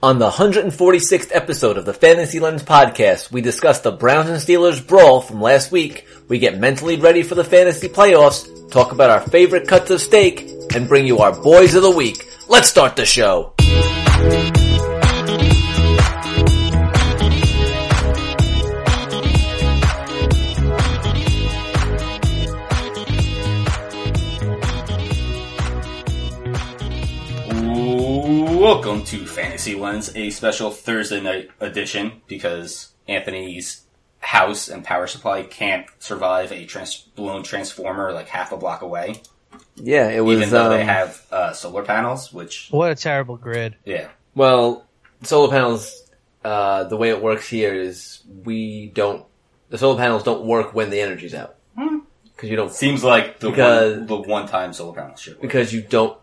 On the 146th episode of the Fantasy Lens podcast, we discuss the Browns and Steelers brawl from last week. We get mentally ready for the fantasy playoffs, talk about our favorite cuts of steak, and bring you our boys of the week. Let's start the show. Welcome to Fantasy Lens a special Thursday night edition because Anthony's house and power supply can't survive a trans- blown transformer like half a block away, Yeah, it was, even though they um, have uh, solar panels. Which, What a terrible grid. yeah, Well, solar panels, uh, the way it works here is we don't, the solar panels don't work when the energy's out. Cause you don't, seems like the Because- one, the one time solar panels should work. because you don't,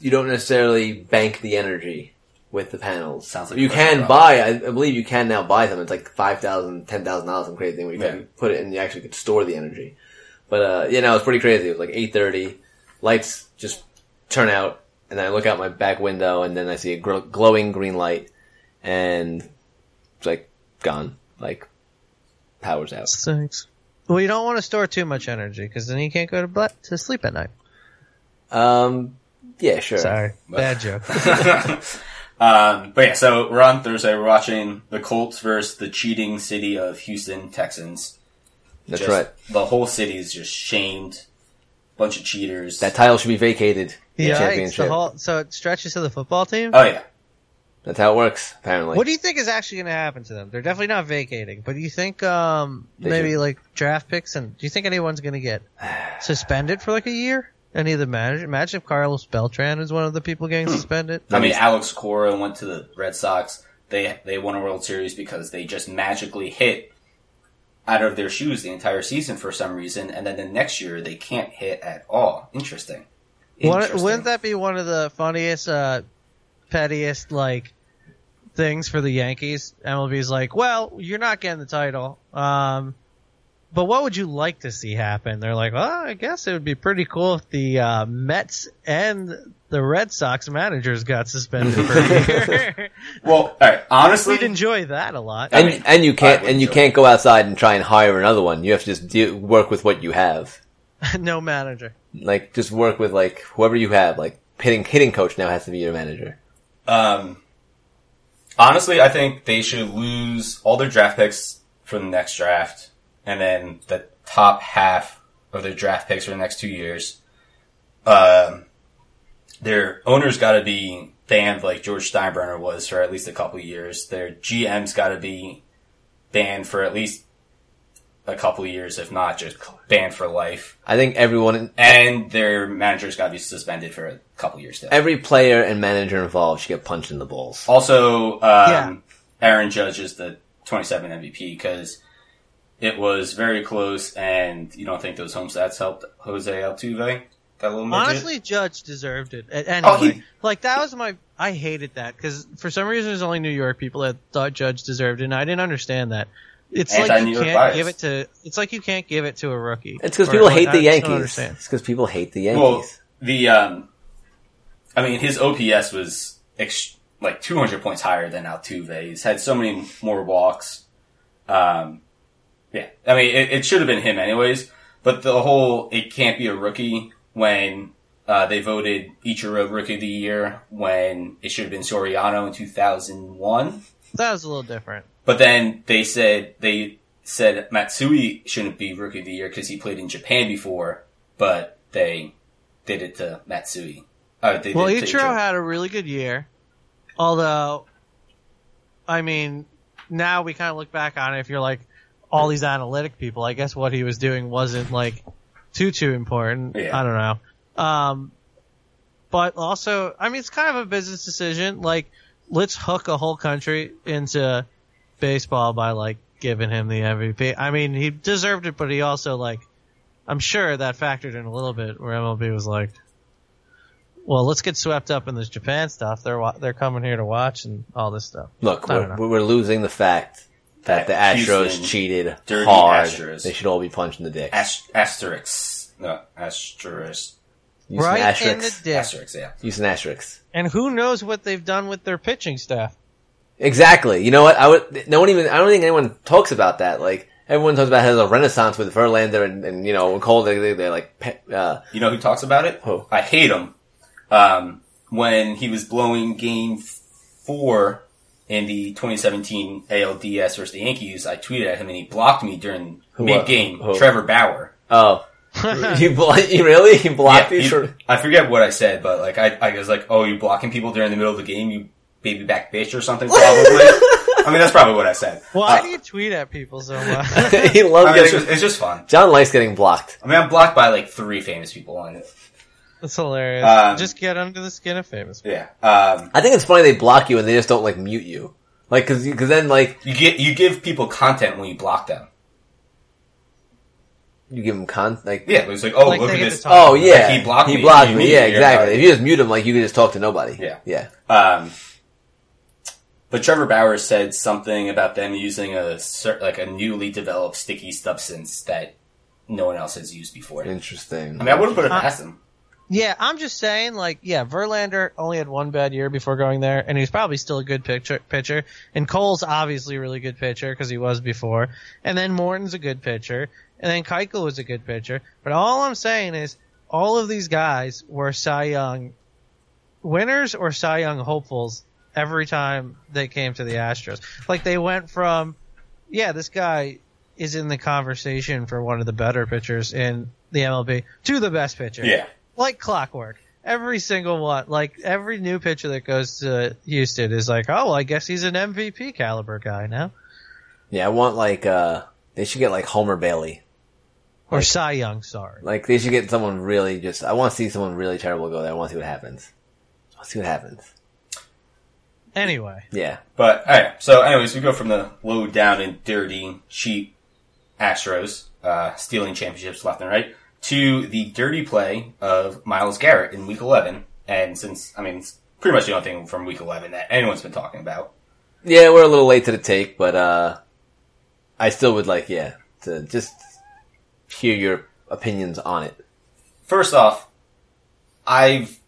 you don't necessarily bank the energy with the panels. Sounds like you can problem. buy, I, I believe you can now buy them. It's like five thousand, ten thousand dollars, some crazy thing where you Yeah. can put it and you actually could store the energy. But, uh, yeah, no, it's pretty crazy. It was like 8.30, lights just turn out, and I look out my back window and then I see a gl- glowing green light, and it's like, gone. Like, power's out. Thanks. Well, you don't want to store too much energy because then you can't go to ble- to sleep at night. Um, yeah, sure. Sorry, bad joke. Um, but yeah, so we're on Thursday. We're watching the Colts versus the cheating city of Houston Texans. That's Just- right. The whole city is just shamed. Bunch of cheaters. That title should be vacated. Yeah, championship. the whole so it stretches to the football team. oh yeah. That's how it works, apparently. what do you think is actually going to happen to them? They're definitely not vacating, but do you think um maybe should. like draft picks and do you think anyone's going to get suspended for like a year? Any of the managers? Imagine if Carlos Beltran is one of the people getting suspended. I mean, Alex Cora went to the Red Sox. They they won a World Series because they just magically hit out of their shoes the entire season for some reason, and then the next year they can't hit at all. Interesting. What, wouldn't that be one of the funniest, uh, pettiest like things for the Yankees? MLB's like, well, you're not getting the title. Um, but what would you like to see happen? They're like, well, I guess it would be pretty cool if the uh, Mets and the Red Sox managers got suspended for a year. Well, all right. Honestly, We'd enjoy that a lot. I and mean, and you can't and you can't go outside and try and hire another one. You have to just deal, work with what you have. no manager. Like just work with like whoever you have. Like hitting hitting coach now has to be your manager. Um, honestly, I think they should lose all their draft picks for the next draft, and then the top half of their draft picks for the next two years. Um, their owners got to be banned like George Steinbrenner was for at least a couple of years. Their GM's got to be banned for at least a couple of years, if not just banned for life. I think everyone, in, And their manager's got to be suspended for a couple of years still. every player and manager involved should get punched in the balls. Also, um, Yeah. Aaron Judge is the 27 MVP because it was very close, and you don't think those home stats helped Jose Altuve? That little midget? Honestly, Judge deserved it. A- Anyway, Oh, he- like that was my. I hated that because for some reason there's only New York people that thought Judge deserved it, and I didn't understand that. It's like Anti-New you York can't bias. give it to. It's like you can't give it to a rookie. It's because people like, hate the Yankees. It's because people hate the well, Yankees. the um, I mean, his OPS was ex- like 200 points higher than Altuve. He's had so many more walks. Um, yeah, I mean, it, it should have been him anyways. But the whole it can't be a rookie when uh, they voted Ichiro Rookie of the Year when it should have been Soriano in 2001. That was a little different. But then they said they said Matsui shouldn't be Rookie of the Year because he played in Japan before, but they did it to Matsui. Uh, they Well, to Ichiro had a really good year, although, I mean, now we kind of look back on it. If you're like all these analytic people, I guess what he was doing wasn't like too too important. Yeah. I don't know. Um, but also, I mean, it's kind of a business decision. Like, let's hook a whole country into baseball by like giving him the MVP. I mean, he deserved it, but he also like, I'm sure that factored in a little bit where MLB was like, well, let's get swept up in this Japan stuff. They're they're coming here to watch and all this stuff. Look, we're, we're losing the fact that the Astros Houston cheated dirty hard. Astros. They should all be punched in the dick. Ast- asterisks. No, asterisk. Use right some in the asterisks. dick. Asterisks, yeah. Use some asterisks. And who knows what they've done with their pitching staff? Exactly. You know what? I would. No one even. I don't think anyone talks about that. Like everyone talks about how there's a renaissance with Verlander and, and you know Cole. They, they, they're like, uh, You know who talks about it? Who? I hate him. Um, when he was blowing game four in the 2017 ALDS versus the Yankees, I tweeted at him and he blocked me during Who, uh, mid-game. Trevor Bauer. oh, you, blo- you really you blocked Yeah, these? he- I forget what I said, but like I, I was like, "Oh, you blocking people during the middle of the game, you baby back bitch or something." Probably. I mean, that's probably what I said. Why Uh, do you tweet at people so much? he loves I mean, it's, just, it's just fun. John likes getting blocked. I mean, I'm blocked by like three famous people on it. That's hilarious. Um, Just get under the skin of famous. people. Yeah. Um, I think it's funny they block you and they just don't like mute you. Like, cause, you- cause then like you get you give people content when you block them. you give them con like. Yeah, it's like, oh, Like look at this. to talk. Oh yeah, He blocked He me. blocked me. Yeah, exactly. If you just mute him, like you can just talk to nobody. Yeah. yeah. Um, but Trevor Bauer said something about them using a like a newly developed sticky substance that no one else has used before. Interesting. I mean, I wouldn't put it past him. Yeah, I'm just saying, like, yeah, Verlander only had one bad year before going there, and he's probably still a good pitcher. Pitcher, and Cole's obviously a really good pitcher because he was before, and then Morton's a good pitcher, and then Keuchel was a good pitcher. But all I'm saying is, all of these guys were Cy Young winners or Cy Young hopefuls every time they came to the Astros. Like they went from, yeah, this guy is in the conversation for one of the better pitchers in the MLB to the best pitcher Yeah. Like clockwork. Every single one, like every new pitcher that goes to Houston is like, oh, well, I guess he's an MVP caliber guy now, Yeah, I want like uh they should get like Homer Bailey. or Cy Young. Sorry, Like they should get someone really just. I want to see someone really terrible go there. I want to see what happens. I want to see what happens. Anyway, Yeah. But alright, so anyways, we go from the low down and dirty, cheap Astros, uh, stealing championships left and right, to the dirty play of Myles Garrett in week 11. And since, I mean, it's pretty much the only thing from week 11 that anyone's been talking about. Yeah, we're a little late to the take, but uh I still would like, yeah, to just hear your opinions on it. First off, I've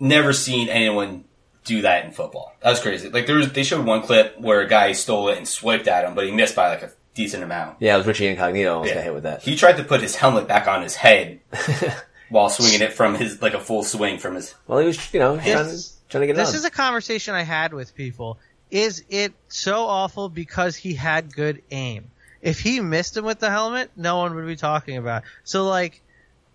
never seen anyone do that in football. That was crazy. Like there was, they showed one clip where a guy stole it and swiped at him, but he missed by like a decent amount. Yeah, it was Richie Incognito almost Yeah. got hit with that. He tried to put his helmet back on his head while swinging it from his like a full swing from his. Well, he was, you know, trying to, This- trying to get it this on. is a conversation I had with people. Is it so awful because he had good aim? If he missed him with the helmet, no one would be talking about. it. So like,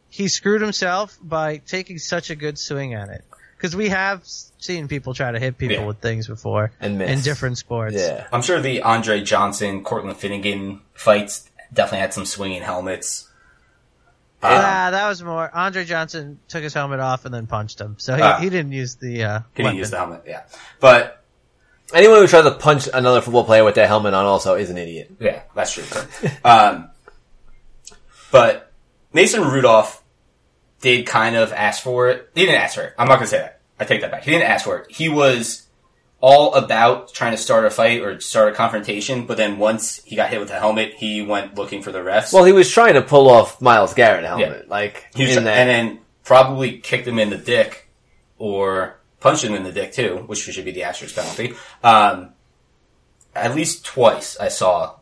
he screwed himself by taking such a good swing at it. Because we have seen people try to hit people Yeah. with things before And miss. in different sports. yeah. I'm sure the Andre Johnson, Cortland Finnegan fights definitely had some swinging helmets. Um, Ah, that was more. Andre Johnson took his helmet off and then punched him, so he, Ah. he didn't use the. Uh, He didn't use the helmet, yeah. But Anyone who tries to punch another football player with their helmet on also is an idiot. Yeah, that's true. um, but Mason Rudolph did kind of ask for it. He didn't ask for it. I'm not gonna say that. I take that back. He didn't ask for it. He was all about trying to start a fight or start a confrontation, but then once he got hit with the helmet, he went looking for the refs. Well, he was trying to pull off Myles Garrett helmet, like He was in try- that. and then probably kicked him in the dick or punched him in the dick too, which should be the Astros penalty. Um, at least twice I saw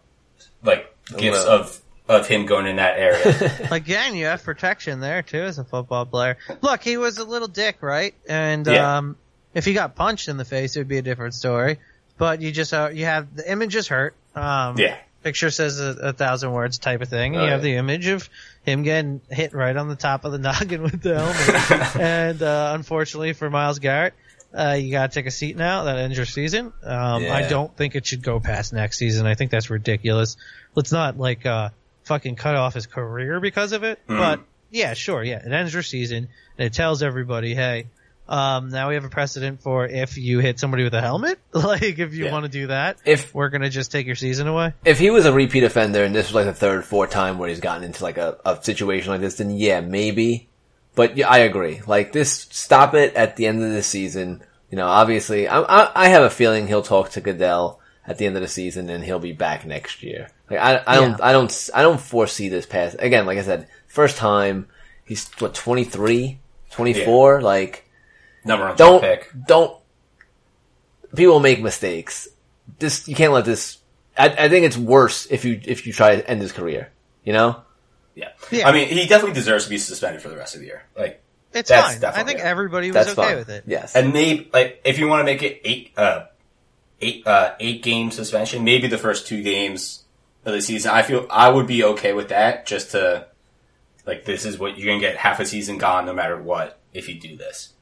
like gifts of of him going in that area. Again, you have protection there too as a football player. Look, he was a little dick, right? And Yeah. um, if he got punched in the face, it would be a different story. But you just uh, you have the image is hurt. Um, yeah. picture says a, a thousand words type of thing. And Oh, you have the image of him getting hit right on the top of the noggin with the helmet. and uh, unfortunately for Myles Garrett, uh, you gotta take a seat now. That ends your season. Um, I don't think it should go past next season. I think that's ridiculous. Let's not like uh, fucking cut off his career because of it. But yeah, sure, yeah, it ends your season and it tells everybody, hey. Um, now we have a precedent for if you hit somebody with a helmet, like if you Yeah. want to do that, if we're gonna just take your season away. if he was a repeat offender and this was like the third, fourth time where he's gotten into like a, a situation like this, then yeah, maybe. But yeah, I agree. Like this, stop it at the end of the season. You know, obviously, I, I, I have a feeling he'll talk to Goodell at the end of the season and he'll be back next year. Like I, I don't, Yeah. I don't, I don't foresee this pass again. Like I said, first time he's what twenty three. 24. Like, Number one don't, pick. don't, people make mistakes. This, you can't let this, I, I think it's worse if you, if you try to end his career. You know? Yeah. Yeah. I mean, he definitely deserves to be suspended for the rest of the year. Like, It's That's fine. I think it. everybody was That's okay fine. with it. Yes. and maybe like if you want to make it eight, uh, eight, uh, eight game suspension, maybe the first two games of the season. I feel I would be okay with that. Just to like, this is what you're gonna get half a season gone, no matter what. If you do this,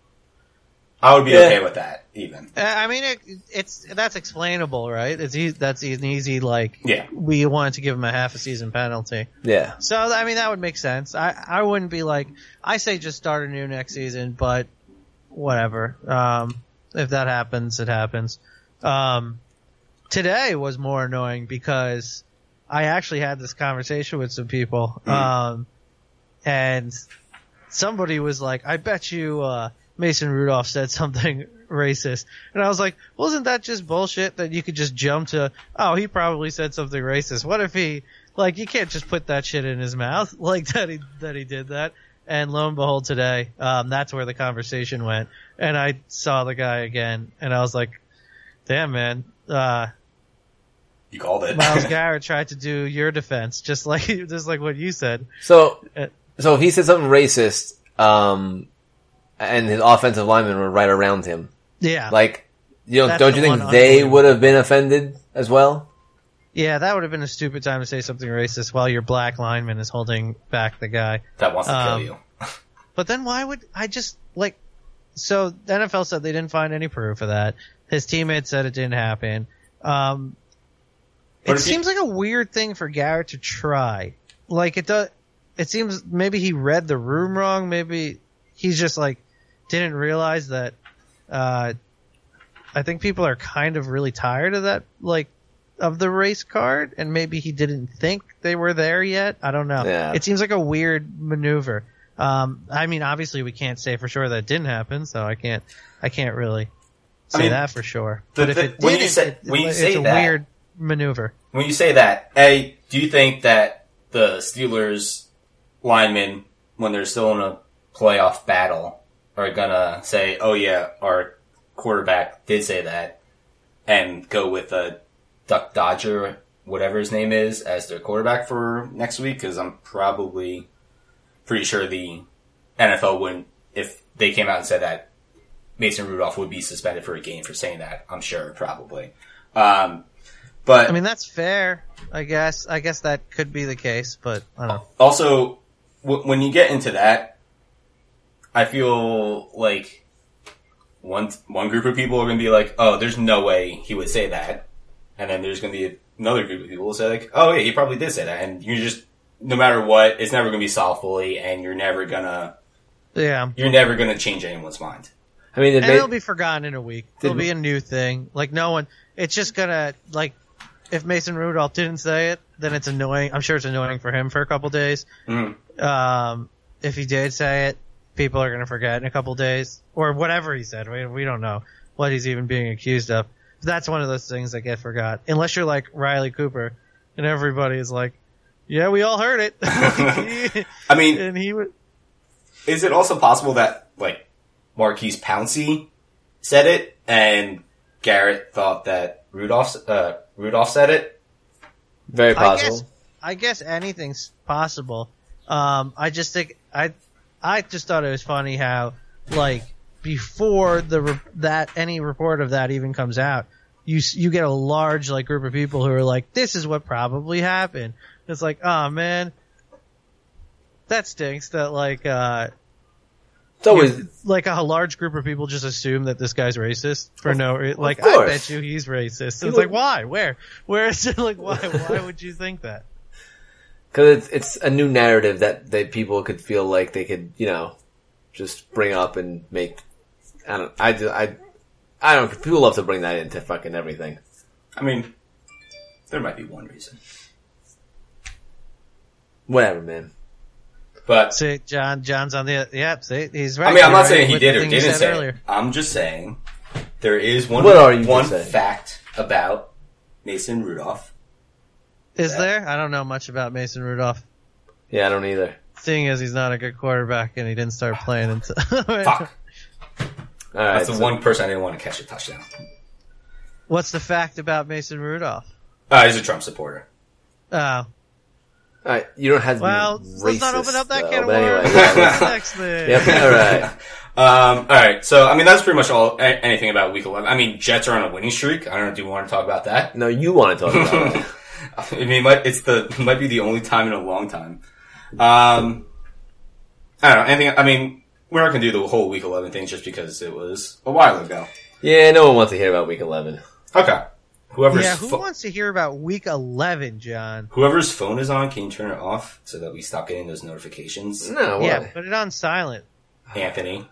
I would be Yeah. okay with that. Even Uh, I mean, it, it's that's explainable, right? It's easy, that's an easy like. Yeah. We wanted to give him a half a season penalty, yeah. so I mean that would make sense. I I wouldn't be like I say just start a new next season, but whatever. Um, if that happens, it happens. Um, today was more annoying because I actually had this conversation with some people, um, and somebody was like, "I bet you uh, Mason Rudolph said something racist," and I was like, "Wasn't that just bullshit? That you could just jump to? Oh, he probably said something racist. What if he like? You can't just put that shit in his mouth like that. He that he did that." And lo and behold, today, um, that's where the conversation went. And I saw the guy again, and I was like, "Damn, man." Uh, you called it. Myles Garrett tried to do your defense, just like just like what you said. So, Uh, so if he said something racist, um, and his offensive linemen were right around him, Yeah, like, you know, That's don't the you think they would have been offended as well? yeah, that would have been a stupid time to say something racist while your black lineman is holding back the guy. that wants to um, kill you. But then why would I just like? So the NFL said they didn't find any proof of that. His teammates said it didn't happen. Um, it seems like a weird thing for Garrett to try. Like it does. It seems maybe he read the room wrong. Maybe he's just like didn't realize that. Uh, I think people are kind of really tired of that, like of the race card, and maybe he didn't think they were there yet. I don't know. Yeah. It seems like a weird maneuver. Um, I mean, obviously we can't say for sure that it didn't happen, so I can't, I can't really say mean, that for sure. the- but if the- it when you say- it- when you it's say a that- weird maneuver. When you say that, A, do you think that the Steelers linemen, when they're still in a playoff battle, are gonna say, oh yeah, our quarterback did say that, and go with a Duck Dodger, whatever his name is, as their quarterback for next week? Because I'm probably pretty sure the NFL wouldn't, if they came out and said that Mason Rudolph would be suspended for a game for saying that, I'm sure, probably. Um, but I mean, that's fair. I guess. I guess that could be the case, but I don't know. also w- when you get into that, I feel like one one group of people are going to be like, "Oh, there's no way he would say that," and then there's going to be another group of people who say like, "Oh yeah, he probably did say that," and you just no matter what, it's never going to be solved fully, and you're never gonna Yeah. you're never going to change anyone's mind. I mean, it And made, it'll be forgotten in a week. It'll be a new thing. Like no one. It's just gonna like. If Mason Rudolph didn't say it, then it's annoying. I'm sure it's annoying for him for a couple days. Mhm. Um, if he did say it, people are gonna forget in a couple days or whatever he said. We we don't know what he's even being accused of. That's one of those things that get forgot. Unless you're like Riley Cooper, and everybody is like, "Yeah, we all heard it," I mean, and he would. is it also possible that like Maurkice Pouncey said it and Garrett thought that Rudolph uh, Rudolph said it? very I possible. guess, I guess anything's possible. Um, I just think I, I just thought it was funny how, like, before the that any report of that even comes out, you you get a large like group of people who are like, this is what probably happened. It's like, oh man, that stinks. That like, uh, It's always, like a large group of people just assume that this guy's racist for no re- like I bet you he's racist. It's like why? Where? Where is it? Like why? Why would you think that? cause it's, it's a new narrative that, that people could feel like they could, you know, just bring up and make, I don't, I, ju- I, I don't, people love to bring that into fucking everything. I mean, there might be one reason, Whatever, man. But See, John, John's on the yeah. See, he's right. I mean, I'm not right saying he did or didn't say earlier. it. I'm just saying there is one What are you one fact about Mason Rudolph. Is there? I don't know much about Mason Rudolph. Yeah, I don't either. Seeing as he's not a good quarterback and he didn't start playing until. Fuck. All right, That's the so- one person I didn't want to catch a touchdown. What's the fact about Mason Rudolph? Uh, he's a Trump supporter. Oh, All right, you don't have to well, be let's not open up that though, can of but anyway, worms. next thing? Yep. All right. Um, all right, so I mean that's pretty much all. A- anything about Week 11? I mean, Jets are on a winning streak. I don't know. Do you want to talk about that? No, you want to talk about it. I mean, it might, it's the might be the only time in a long time. Um, I don't know anything. I mean, we're not gonna do the whole Week 11 thing just because it was a while ago. Yeah, no one wants to hear about Week 11. Okay, whoever's Yeah, who pho- wants to hear about Week 11, John? whoever's phone is on, can you turn it off so that we stop getting those notifications? No, Yeah, why? put it on silent. Anthony,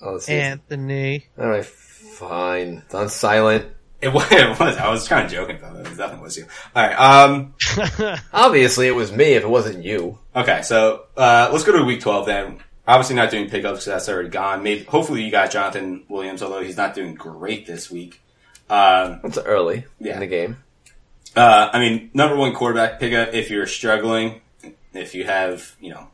Oh, let's see. Anthony. All right, fine. It's on silent. it was. It was. I was kind of joking about it. It definitely was you. All right. Um. Obviously, it was me if it wasn't you. Okay, so uh, let's go to week 12 then. Obviously not doing pickups because that's already gone. Maybe, hopefully you got Jonathan Williams, although he's not doing great this week. Um, It's early Yeah. in the game. uh, I mean, number one quarterback pickup if you're struggling, if you have, you know,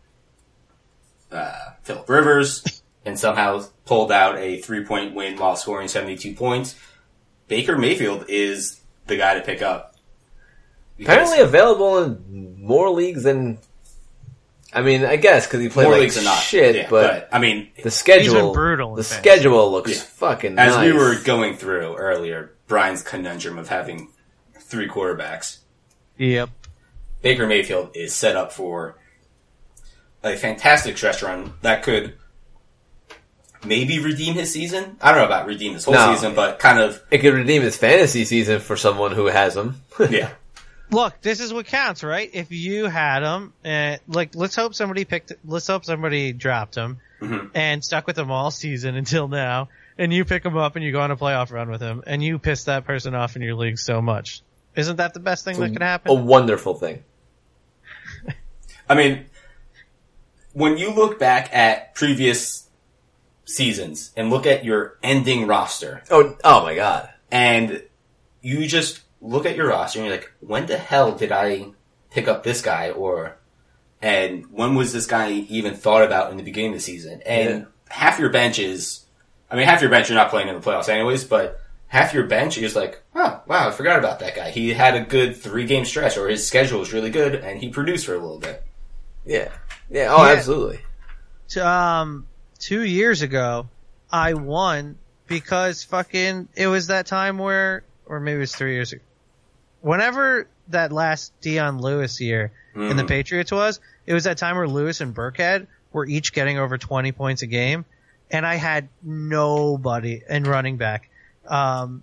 uh, Philip Rivers and somehow pulled out a three point win while scoring 72 points, Baker Mayfield is the guy to pick up. Apparently available in more leagues than. I mean, I guess because he played more like leagues than not. shit, Yeah, but, I mean, the schedule, been brutal in the fantasy. schedule looks Yeah. fucking. As we were going through earlier, Brian's conundrum of having three quarterbacks, Yep. Baker Mayfield is set up for a fantastic stretch run that could maybe redeem his season. I don't know about redeem his whole No. season, but kind of, it could redeem his fantasy season for someone who has him. yeah. Look, this is what counts, right? If you had them, and like, let's hope somebody picked, let's hope somebody dropped him Mhm. and stuck with them all season until now, and you pick them up and you go on a playoff run with them, and you piss that person off in your league so much. Isn't that the best thing that could happen? a wonderful thing. I mean, when you look back at previous seasons and look at your ending roster, Oh, oh my god. and you just look at your roster and you're like, when the hell did I pick up this guy or and when was this guy even thought about in the beginning of the season? And Yeah. half your bench is I mean half your bench you're not playing in the playoffs anyways, but half your bench is like, oh wow, I forgot about that guy. He had a good three game stretch or his schedule was really good and he produced for a little bit. Yeah. Yeah. Oh, Yeah. absolutely. to, um two years ago I won because fucking it was that time where or maybe it was three years ago. Whenever that last Dion Lewis year in the Mhm. Patriots was, it was that time where Lewis and Burkhead were each getting over twenty points a game, and I had nobody in running back. Um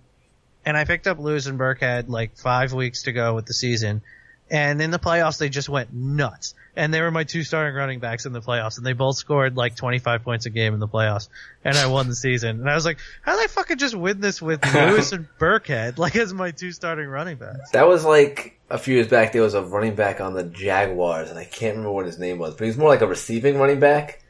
and I picked up Lewis and Burkhead like five weeks to go with the season. And in the playoffs, they just went nuts. And they were my two starting running backs in the playoffs, and they both scored like 25 points a game in the playoffs. And I won the season. And I was like, how did I fucking just win this with Lewis and Burkhead, like as my two starting running backs? That was like a few years back. There was a running back on the Jaguars, and I can't remember what his name was, but he was more like a receiving running back,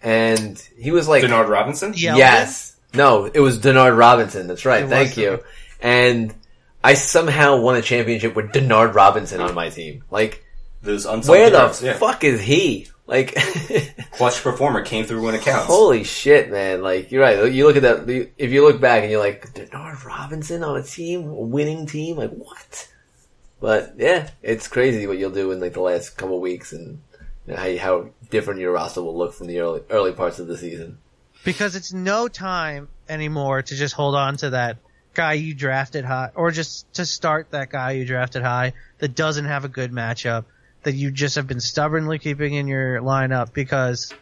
and he was like, Denard Robinson? Yeldon? yes, no, it was Denard Robinson. That's right. It Thank you. And I somehow won a championship with Denard Robinson on my team. Like, Those unsung where the yeah. fuck is he? Like, clutch performer came through when it counts. holy shit, man! Like, you're right. You look at that. If you look back and you're like, Denard Robinson on a team, a winning team, like what? But yeah, it's crazy what you'll do in like the last couple weeks and you know, how how different your roster will look from the early early parts of the season. Because it's no time anymore to just hold on to that guy you drafted high, or just to start that guy you drafted high that doesn't have a good matchup that you just have been stubbornly keeping in your lineup because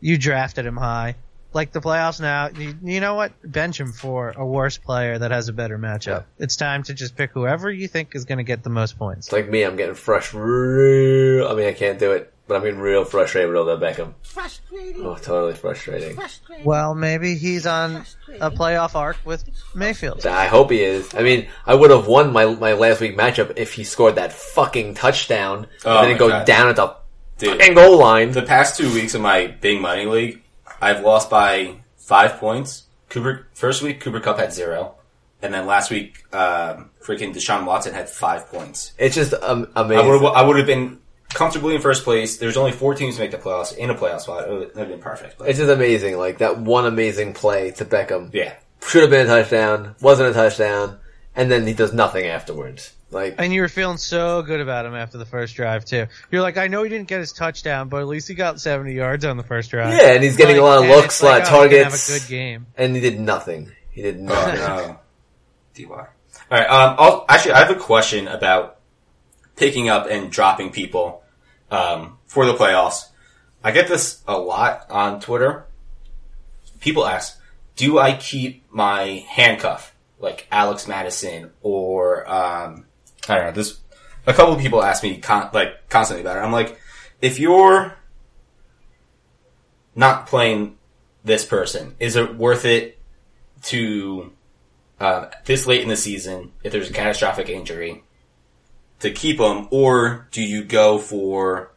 you drafted him high. Like the playoffs now, you, you know what? Bench him for a worse player that has a better matchup. It's time to just pick whoever you think is going to get the most points. It's like me. I'm getting fresh. I mean, I can't do it, but I'm getting real frustrated with Odell Beckham. Frustrating. Oh, totally frustrating. Frustrating. Well, maybe he's on a playoff arc with Mayfield. I hope he is. I mean, I would have won my my last week matchup if he scored that fucking touchdown Oh and then go God. down at the Dude. fucking goal line. The past two weeks of my big money league, I've lost by five points. Cooper first week Cooper Kupp had zero, and then last week, um, freaking Deshaun Watson had five points. It's just um, amazing. I would have been comfortably in first place. There's only four teams to make the playoffs in a playoff spot. It would have been perfect. But It's just amazing. Like that one amazing play to Beckham. yeah, Should have been a touchdown. Wasn't a touchdown. And then he does nothing afterwards. Like, And you were feeling so good about him after the first drive too. You're like, I know he didn't get his touchdown, but at least he got 70 yards on the first drive. yeah, and he's getting Like, a lot of looks, a lot of like, oh, targets. Have a good game. And he did nothing. He did Oh, nothing. no. Dy. All right. Um. I'll, actually, I have a question about picking up and dropping people um, for the playoffs. I get this a lot on Twitter. People ask, "Do I keep my handcuff like Alex Mattison or um, I don't know?" This a couple of people ask me con- like constantly about it. I'm like, if you're not playing this person, is it worth it to uh, this late in the season, if there's a catastrophic injury, to keep him, or do you go for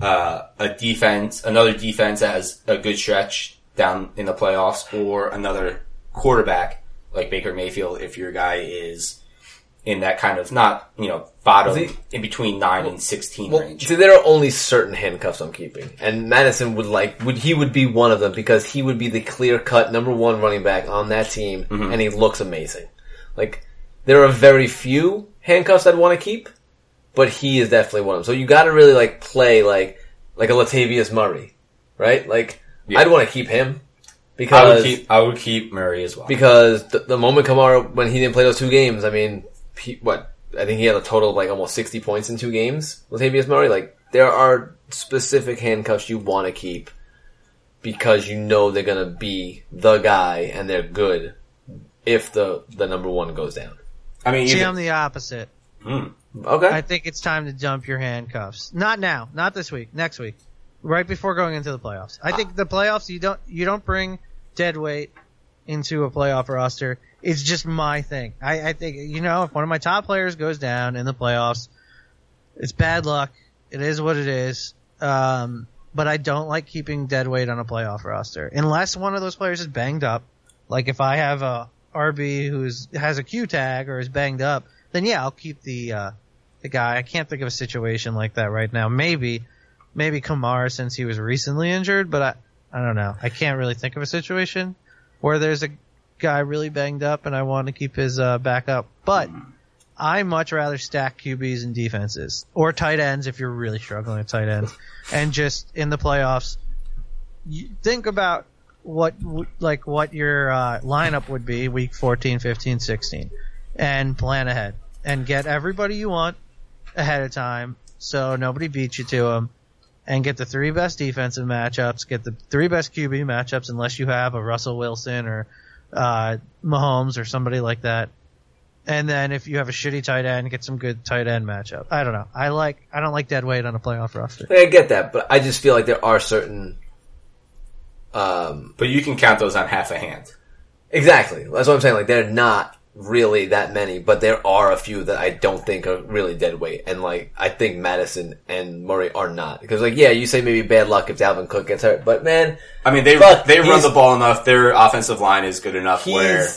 uh, a defense, another defense that has a good stretch down in the playoffs, or another quarterback like Baker Mayfield if your guy is in that kind of not you know bottom in between nine and sixteen Well, range? see, there are only certain handcuffs I'm keeping, and Mattison would like would he would be one of them because he would be the clear cut number one running back on that team, Mm-hmm. and he looks amazing. Like there are very few handcuffs I'd want to keep, but he is definitely one of them. So you got to really like play like like a Latavius Murray, right? Like Yeah. I'd want to keep him I because would keep I would keep Murray as well. because the, the moment Kamara when he didn't play those two games, I mean, he, what I think he had a total of like almost sixty points in two games. Latavius Murray, like there are specific handcuffs you want to keep because you know they're gonna be the guy and they're good if the the number one goes down. I mean, See, I'm the opposite. Okay, I think it's time to dump your handcuffs. Not now, not this week, next week, right before going into the playoffs. I think the playoffs you don't you don't bring dead weight into a playoff roster. It's just my thing. I, I think you know if one of my top players goes down in the playoffs, it's bad luck. It is what it is. Um, but I don't like keeping dead weight on a playoff roster unless one of those players is banged up. Like if I have a RB who's has a Q tag or is banged up, then yeah, I'll keep the uh, the guy. I can't think of a situation like that right now. Maybe, maybe Kamara since he was recently injured, but I, I don't know. I can't really think of a situation where there's a guy really banged up and I want to keep his uh, backup. But I much rather stack QBs and defenses or tight ends if you're really struggling at tight ends, and just in the playoffs, think about what like what your uh, lineup would be week 14, 15, 16 and plan ahead and get everybody you want ahead of time so nobody beats you to them and get the three best defensive matchups, get the three best QB matchups unless you have a Russell Wilson or uh, Mahomes or somebody like that. And then if you have a shitty tight end, get some good tight end matchup. I don't know. I like I don't like dead weight on a playoff roster. I get that, but I just feel like there are certain. Um, but you can count those on half a hand. Exactly. That's what I'm saying. Like, they're not really that many, but there are a few that I don't think are really dead weight. And like, I think Mattison and Murray are not. Because like, yeah, you say maybe bad luck if Dalvin Cook gets hurt, but man, I mean, they But they run the ball enough. Their offensive line is good enough where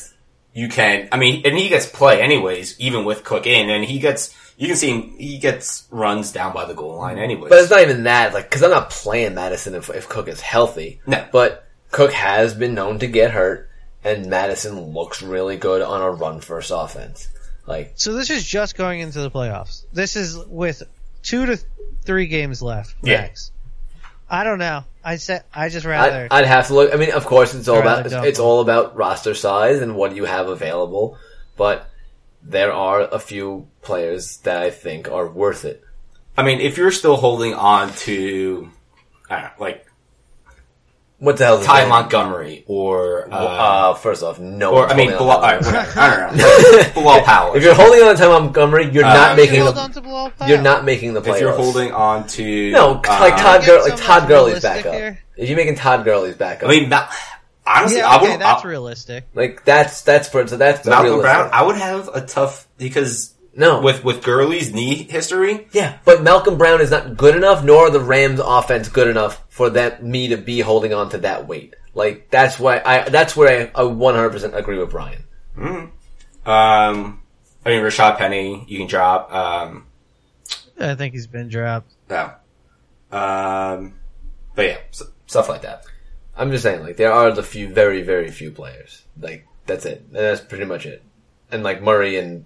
you can. I mean, and he gets play anyways, even with Cook in, and he gets. You can see him, he gets runs down by the goal line anyway. but it's not even that, like, cause I'm not playing Mattison if, if Cook is healthy. No. But Cook has been known to get hurt, and Mattison looks really good on a run first offense. Like, So this is just going into the playoffs. This is with two to three games left. Yeah. Max. I don't know. I said I just rather. I'd, I'd have to look. I mean, of course, it's all about it's, it's all about roster size and what you have available. But there are a few players that I think are worth it. I mean, if you're still holding on to, I don't know, like What the hell is Ty? Montgomery or, uh, Uh, first off, no. or I mean, holding Bilal, on right, whatever, I don't know, like, Bilal Powell. If you're holding on to Ty Montgomery, you're Uh, not making hold the. on to Bilal Powell. You're not making the playoffs. if you're holding on to no, like uh, Todd get Gurley, like Todd Gurley's backup. here. If you're making Todd Gurley's backup, I mean, Ma- honestly, Yeah, I okay, would. that's I, realistic. like that's that's for so that's Malcolm realistic. Brown, I would have a tough because No, with with Gurley's knee history, Yeah, but Malcolm Brown is not good enough, nor are the Rams offense good enough for that me to be holding on to that weight. Like that's why I that's where I, I 100% agree with Brian. um, I mean Rashaad Penny, you can drop. Um, I think he's been dropped. No. Um, but yeah, s stuff like that. I'm just saying, like there are the few, very, very few players. Like that's it. And that's pretty much it. And like Murray and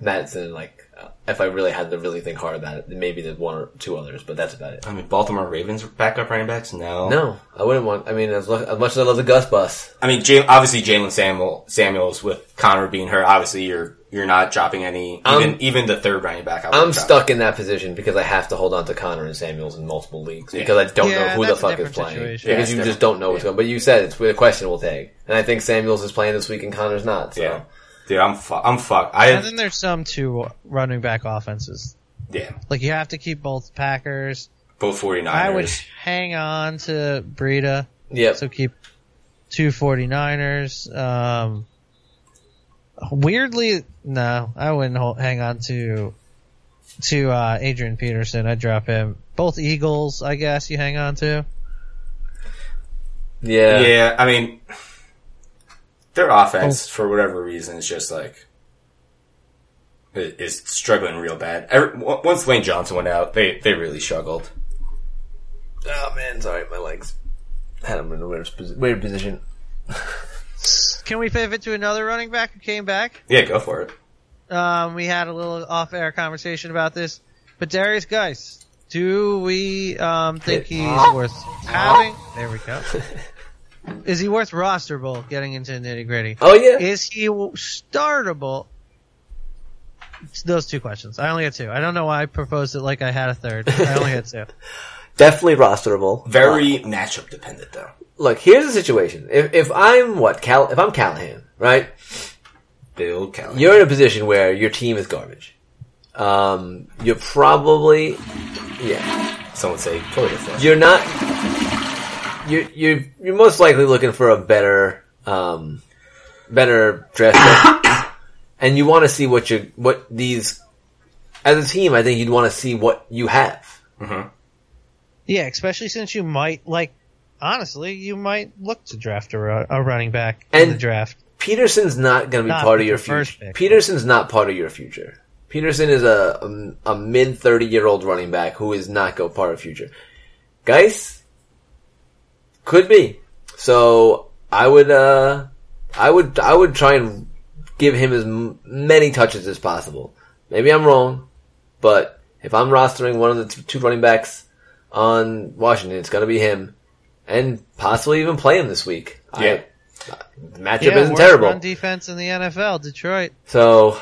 Mattison, like uh, if I really had to really think hard about it, maybe there's one or two others, but that's about it. I mean, Baltimore Ravens backup running backs? No. No, I wouldn't want. I mean, as, much as I love the Gus bus, I mean, obviously Jaylen Samuel, Samuels with Conner being hurt, obviously you're, you're not dropping any, even, I'm- even the third running back. I I'm drop. stuck in that position because I have to hold on to Conner and Samuels in multiple leagues because I don't know who the fuck is different playing situation. Yeah, because it's you just don't know what's Yeah. going. But you said it's with a questionable tag, and I think Samuels is playing this week and Conner's not. So. Yeah. Dude, I'm fu- I'm fucked. I And then there's some two running back offenses. yeah, Like you have to keep both Packers. both 49ers. I would hang on to Breida, Yeah, so keep two 49ers. Um, weirdly, no, I wouldn't hold, hang on to to uh, Adrian Peterson. I'd drop him. Both Eagles, I guess you hang on to. yeah. Yeah, I mean, their offense, for whatever reason, is just like, is struggling real bad. Every, once Lane Johnson went out, they, they really struggled. Oh man, sorry, my legs had him in a weird, posi- weird position. Can we pivot to another running back who came back? Yeah, go for it. Um, we had a little off-air conversation about this, but Derrius Guice, do we um, think he's worth having? There we go. Is he worth rosterable? Getting into nitty gritty, Oh yeah. is he startable? It's Those two questions. I only had two. I don't know why I proposed it like I had a third. I only had two. Definitely rosterable. Very matchup dependent, though. Look, here's the situation. If if I'm what Cal, if I'm Callahan, right? Bill Kelly. You're in a position where your team is garbage. Um, you're probably, yeah. Someone would say toilet flush. You're not. You're you're you're most likely looking for a better um, better draft pick, and you want to see what you what these as a team. I think you'd want to see what you have. Yeah, especially since you might like. Honestly, you might look to draft a, a running back in the draft. Peterson's not going to be Not part of your future. Peterson's not part of your future. Peterson is a a, a mid thirty year old running back who is not go part of future. Guice could be. So I would uh I would I would try and give him as m- many touches as possible. Maybe I'm wrong, but if I'm rostering one of the t- two running backs on Washington, it's going to be him, and possibly even play him this week. I- Yeah. the matchup Yeah, isn't worst terrible. Run defense in the NFL, Detroit. So,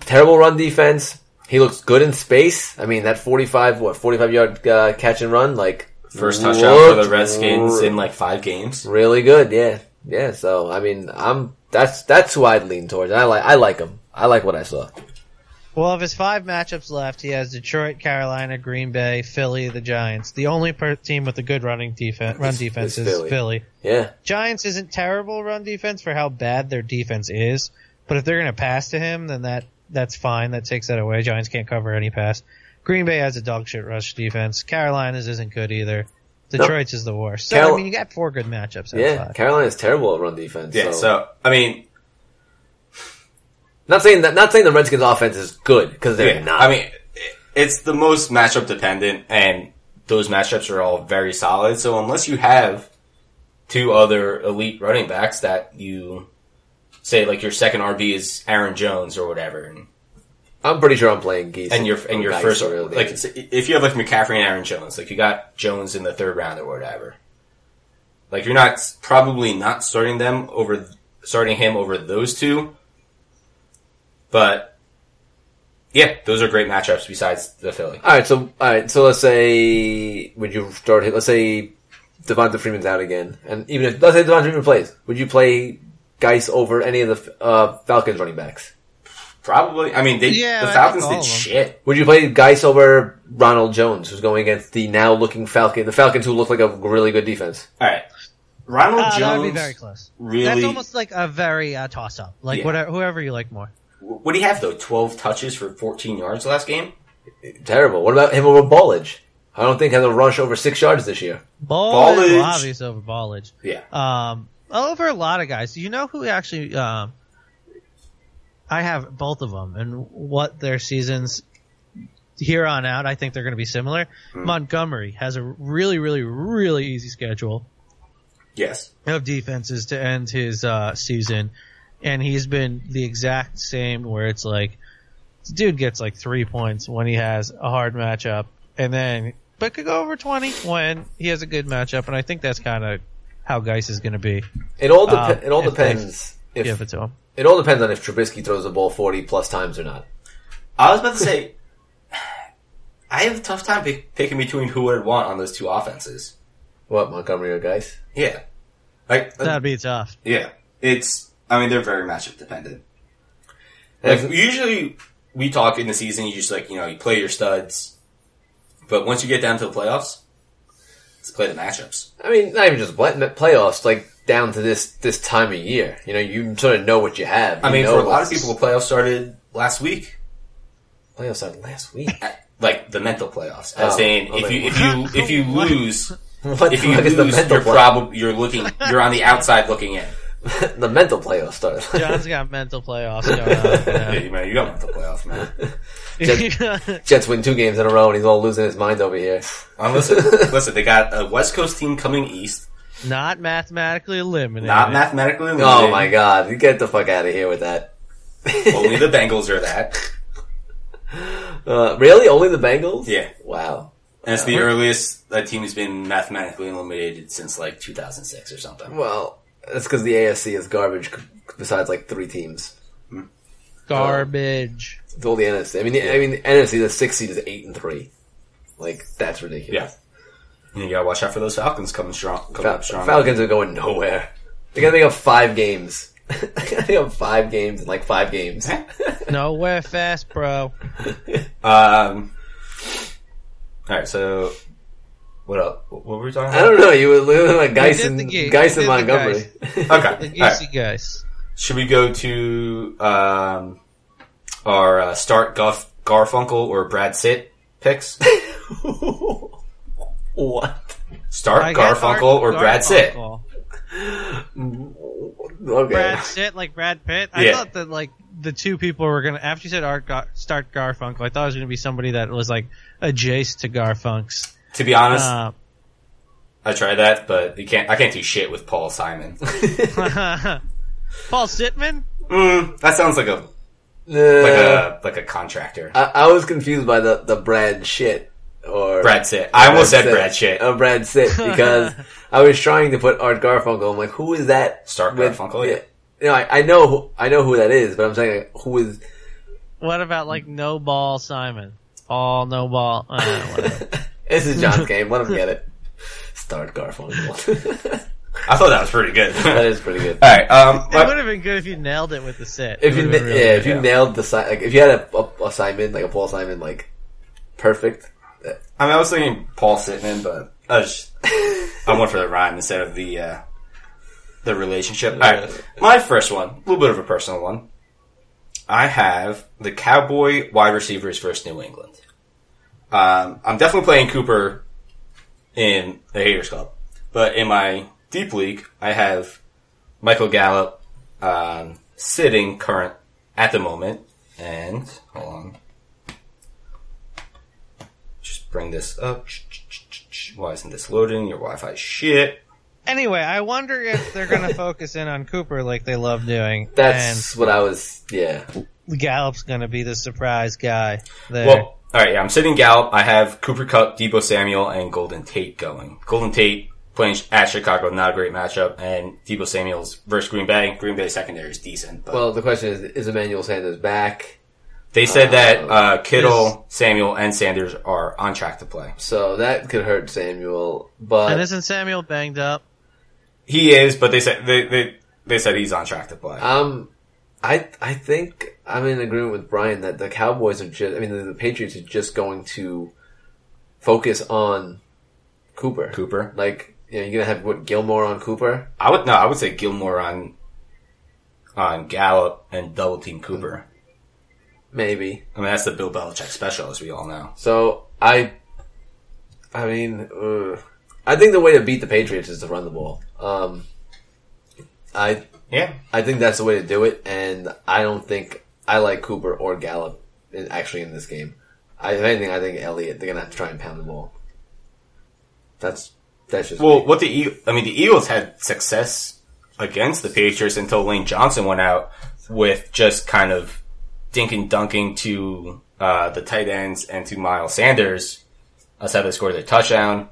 terrible run defense. He looks good in space. I mean, that 45, what, 45 yard uh, catch and run, like, First touchdown for the Redskins r- in like five games. really good. Yeah. Yeah. So, I mean, I'm, that's, that's who I'd lean towards. I like, I like him. I like what I saw. Well, of his five matchups left, he has Detroit, Carolina, Green Bay, Philly, the Giants. The only per- team with a good running defense, run Is- defense is is Philly. Philly. Yeah. Giants isn't terrible run defense for how bad their defense is, but if they're going to pass to him, then that that's fine. That takes that away. Giants can't cover any pass. Green Bay has a dog shit rush defense. Carolina's isn't good either. Detroit's is the worst. So Carol- I mean, you got four good matchups. Out Yeah. of. Carolina's terrible at run defense. Yeah, so. so, I mean, not saying that, not saying the Redskins offense is good, because they're yeah, not. I mean, it's the most matchup dependent, and those matchups are all very solid. So unless you have two other elite running backs that you say like your second RB is Aaron Jones or whatever, and, I'm pretty sure I'm playing Guice. and your and your first or like if you have like McCaffrey and Aaron Jones, like you got Jones in the third round or whatever, like you're not probably not starting them over starting him over those two, but. Yeah, those are great matchups besides the Philly. All right, so all right, so let's say would you start? Let's say Devonta Freeman's out again, and even if let's say Devonta Freeman plays, would you play Guice over any of the uh, Falcons running backs? Probably. I mean, they, Yeah, the Falcons think did them. shit. Would you play Guice over Ronald Jones, who's going against the now looking Falcon, the Falcons who look like a really good defense? All right, Ronald Uh, Jones. that would be very close. really- That's almost like a very uh, toss up. Like Yeah. whatever, whoever you like more. What do you have though? Twelve touches for fourteen yards last game. Terrible. What about him over Ballage? I don't think has a rush over six yards this year. Ballage, Ballage. well, obvious over Ballage. Yeah, Um, over a lot of guys. Do you know who actually? Um, I have both of them, and what their seasons here on out, I think they're going to be similar. Montgomery has a really, really, really easy schedule Yes. of defenses to end his uh, season, and he's been the exact same. Where it's like, this dude gets like three points when he has a hard matchup, and then but could go over twenty when he has a good matchup, and I think that's kind of how Guice is going to be. It all dep- um, it all if depends if Give it to him. it all depends on if Trubisky throws the ball forty plus times or not. I was about to say, I have a tough time pick, picking between who I'd want on those two offenses. What Montgomery or Guice? Yeah. Like, That'd be tough. yeah. It's, I mean, they're very matchup dependent. Like, usually we talk in the season, you just like, you know, you play your studs. But once you get down to the playoffs, let's play the matchups. I mean, not even just play- playoffs, like down to this this time of year. You know, you sort of know what you have. I You mean, know for a lot of people, the playoffs started last week. playoffs started last week. Like the mental playoffs. As Oh, saying, okay. if you, if you, if you What? lose, what if you fuck is the lose, you're play- probably, you're looking, you're on the outside looking in. the mental playoffs started. John's got mental playoffs going on. Yeah, Yeah. you, man, you got mental playoffs, man. Jets win two games in a row, and he's all losing his mind over here. Um, listen, listen, they got a West Coast team coming east, Not mathematically eliminated. not mathematically limited. Oh my god, you get the fuck out of here with that. Only the Bengals are that. Uh, really? Only the Bengals? Yeah. Wow. And it's the earliest that team has been mathematically eliminated since like 2006 or something. Well, that's because the AFC is garbage. Besides, like three teams, Garbage. it's all the NFC. I mean, the, I mean, the NFC, the sixth seed is eight and three. Like that's ridiculous. Yeah. And you gotta watch out for those Falcons coming strong. Coming Fal- up strong. Falcons are going nowhere. They're gonna make up five games. They're gonna make up five games in like five games. Nowhere fast, bro. Um. All right. So, what else? What were we talking about? I don't know. You were looking like Guice did and the Guice and did the Montgomery. Okay. The All right. Geesey guys. Should we go to um our uh, start Garf- Garfunkel or Brad Sitt picks? what? Start I Garfunkel Gar- or Brad Sitt? Okay. Brad Sitt, like Brad Pitt. I Yeah. thought that like the two people were gonna. After you said Art Gar- start Garfunkel, I thought it was gonna be somebody that was like adjacent to Garfunks. To be honest, Uh, I tried that, but you can't. I can't do shit with Paul Simon. Paul Sitman. mm, that sounds like a like Uh, a like a contractor. I, I was confused by the the Brad shit or Brad Sit. I almost said Brad shit. Uh, Brad Sit because I was trying to put Art Garfunkel. I'm like, who is that? Start with- Garfunkel, yeah. You know, I, I know who, I know who that is, but I'm saying like, who is? What about like No Ball Simon? All No Ball. Uh, whatever. This is John's game. Let him get it. Start Garfunkel. I thought that was pretty good. that is pretty good. All right. Um, it would have been good if you nailed it with the sit. If you na- really yeah, good. if you yeah. nailed the si- like if you had a, a, a Simon like a Paul Simon like perfect. I mean, I was thinking Paul Sitman, but I was I went for the rhyme instead of the uh, the relationship. All right, my first one, a little bit of a personal one. I have the Cowboy wide receivers versus New England. Um, I'm definitely playing Cooper in the Haters Club, but in my deep league, I have Michael Gallup um, sitting current at the moment, and hold on just bring this up. Why isn't this loading? Your Wi-Fi shit. Anyway, I wonder if they're going to focus in on Cooper like they love doing. That's what I was. Yeah, Gallup's going to be the surprise guy there. Well, all right, yeah, I'm sitting Gallup. I have Cooper Kupp, Deebo Samuel, and Golden Tate going. Golden Tate playing at Chicago, not a great matchup, and Deebo Samuel's versus Green Bay. Green Bay secondary is decent, but Well, the question is: Is Emmanuel Sanders back? they said that uh, Is- Kittle, Samuel, and Sanders are on track to play. So that could hurt Samuel, but and isn't Samuel banged up? He is, but they said they they, they said he's on track to play. um, I I think I'm in agreement with Brian that the Cowboys are just. I mean, the, the Patriots are just going to focus on Cooper. Cooper. Like, you know, you're gonna have what Gilmore on Cooper. I would no, I would say Gilmore on on Gallup and double team Cooper. Maybe. I mean, that's the Bill Belichick special, as we all know. So I, I mean, uh, I think the way to beat the Patriots is to run the ball. Um, I Yeah, I think that's the way to do it, and I don't think I like Cooper or Gallup in, actually in this game. I, if anything, I think Elliott. They're gonna have to try and pound the ball. That's that's just Well, me. what the I mean, the Eagles had success against the Patriots until Lane Johnson went out with just kind of dinking dunking to uh, the tight ends and to Miles Sanders. That's how they scored their touchdown.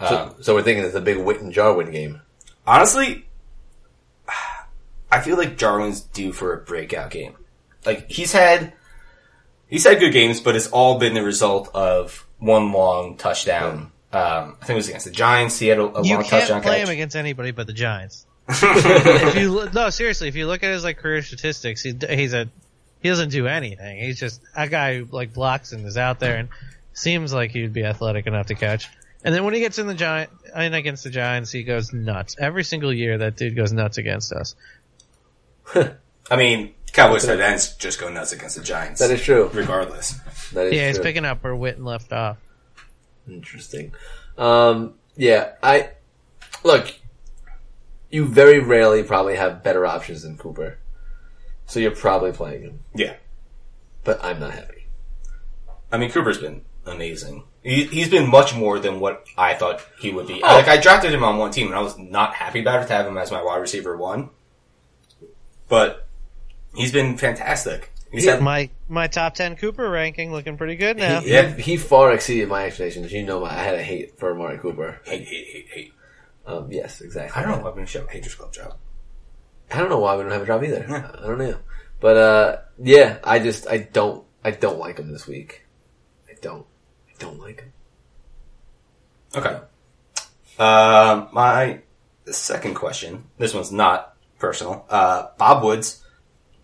So, Um, so we're thinking it's a big Witten Jarwin game. honestly, I feel like Jarwin's due for a breakout game. Like he's had, he's had good games, but it's all been the result of one long touchdown. Um, I think it was against the Giants. He had a, a You long can't touchdown play catch. him against anybody but the Giants. if you no seriously, if you look at his like career statistics, he, he's a he doesn't do anything. He's just a guy who like blocks and is out there and seems like he'd be athletic enough to catch. And then when he gets in the giant in against the Giants, he goes nuts. Every single year, that dude goes nuts against us. I mean, Cowboys tight ends just go nuts against the Giants. That is true. regardless. That is Yeah, he's picking up where Witten left off. Interesting. Um, yeah, I look. You very rarely probably have better options than Cooper, so you're probably playing him. Yeah. But I'm not happy. I mean, Cooper's been amazing. He, he's been much more than what I thought he would be. Oh. Like, I drafted him on one team, and I was not happy about it to have him as my wide receiver one. But he's been fantastic. He's had, My my top ten Cooper ranking looking pretty good now. He, Yeah. he, he far exceeded my expectations. You know, my, I had a hate for Amari Cooper. hate, hate, hate, hate. Um, yes, exactly. I don't know why we should have a Haters Club job. I don't know why we don't have a job either. Yeah. I don't know. But uh, yeah, I just I don't I don't like him this week. I don't. I don't like him. Okay. Um, my second question. This one's not personal. Uh, Bob Woods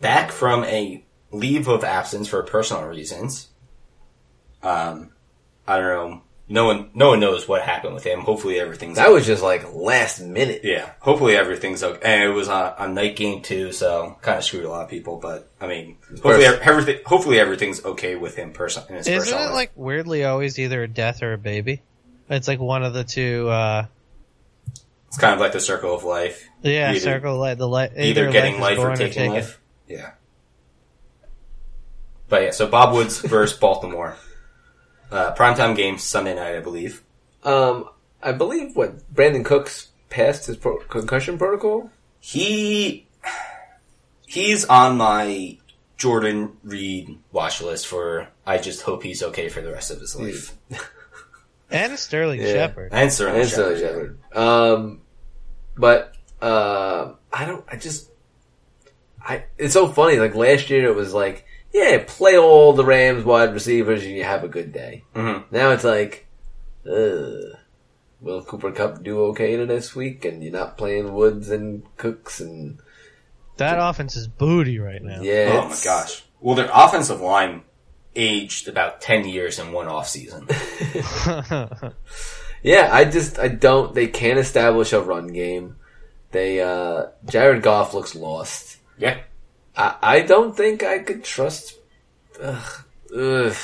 back from a leave of absence for personal reasons. Um, I don't know. No one, no one knows what happened with him. Hopefully everything's That was just like last minute. yeah. Hopefully everything's okay. And it was a, a night game too, so kind of screwed a lot of people. But I mean, hopefully everything, hopefully everything's okay with him. Person in Isn't personal it life. like weirdly always either a death or a baby? It's like one of the two. uh it's kind of like the circle of life. Yeah, Either- circle of life. The li- either, getting life, life is or born taking taken. life. Yeah. But yeah, so Bob Woods versus Baltimore. Uh, primetime game Sunday night, I believe. Um, I believe what Brandin Cooks passed his pro- concussion protocol. He he's on my Jordan Reed watch list for. I just hope he's okay for the rest of his life. And Sterling Yeah. Shepard. And Sterling And Sterling Shepard. Shepard. Um, but uh, I don't. I just. I. It's so funny. Like last year, it was like, yeah, play all the Rams wide receivers, and you have a good day. Mhm. Now it's like, uh, will Cooper Kupp do okay to this week? And you're not playing Woods and Cooks and That offense is booty right now. yeah. Oh my gosh. Well, their offensive line aged about ten years in one off season. Yeah, I just I don't. They can't establish a run game. They uh Jared Goff looks lost. yeah. I I don't think I could trust. Ugh, ugh.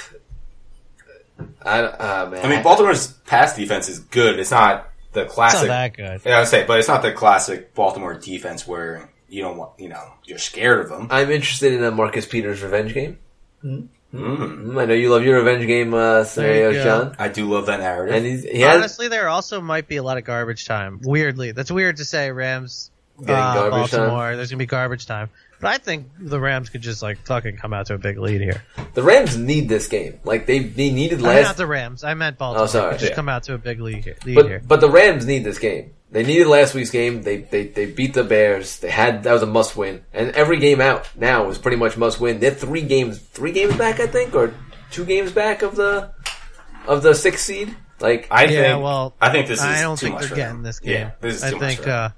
I uh, man. I mean, Baltimore's pass defense is good. It's not the It's not classic. that good. Yeah, I would say, but it's not the classic Baltimore defense where you don't want, you know, you're scared of them. I'm interested in a Marcus Peters revenge game. Mm. Mm, I know you love your revenge game uh, scenarios. John. I do love that narrative. And he's he has Honestly, there also might be a lot of garbage time. Weirdly, that's weird to say. Rams, Getting uh, garbage time? Baltimore. There's gonna be garbage time, but I think the Rams could just like fucking come out to a big lead here. the Rams need this game. Like they they needed I mean, last, not the Rams. I meant Baltimore. Oh, sorry. Could just Yeah. come out to a big lead here. Lead here. but but the Rams need this game. They needed last week's game. They they they beat the Bears. They had that was a must win. And every game out now is pretty much must win. They're three games three games back, I think, or two games back of the of the sixth seed. Like I yeah, think, well, I think this is I don't too think much they're getting them. this game. Yeah, this is I too think for uh,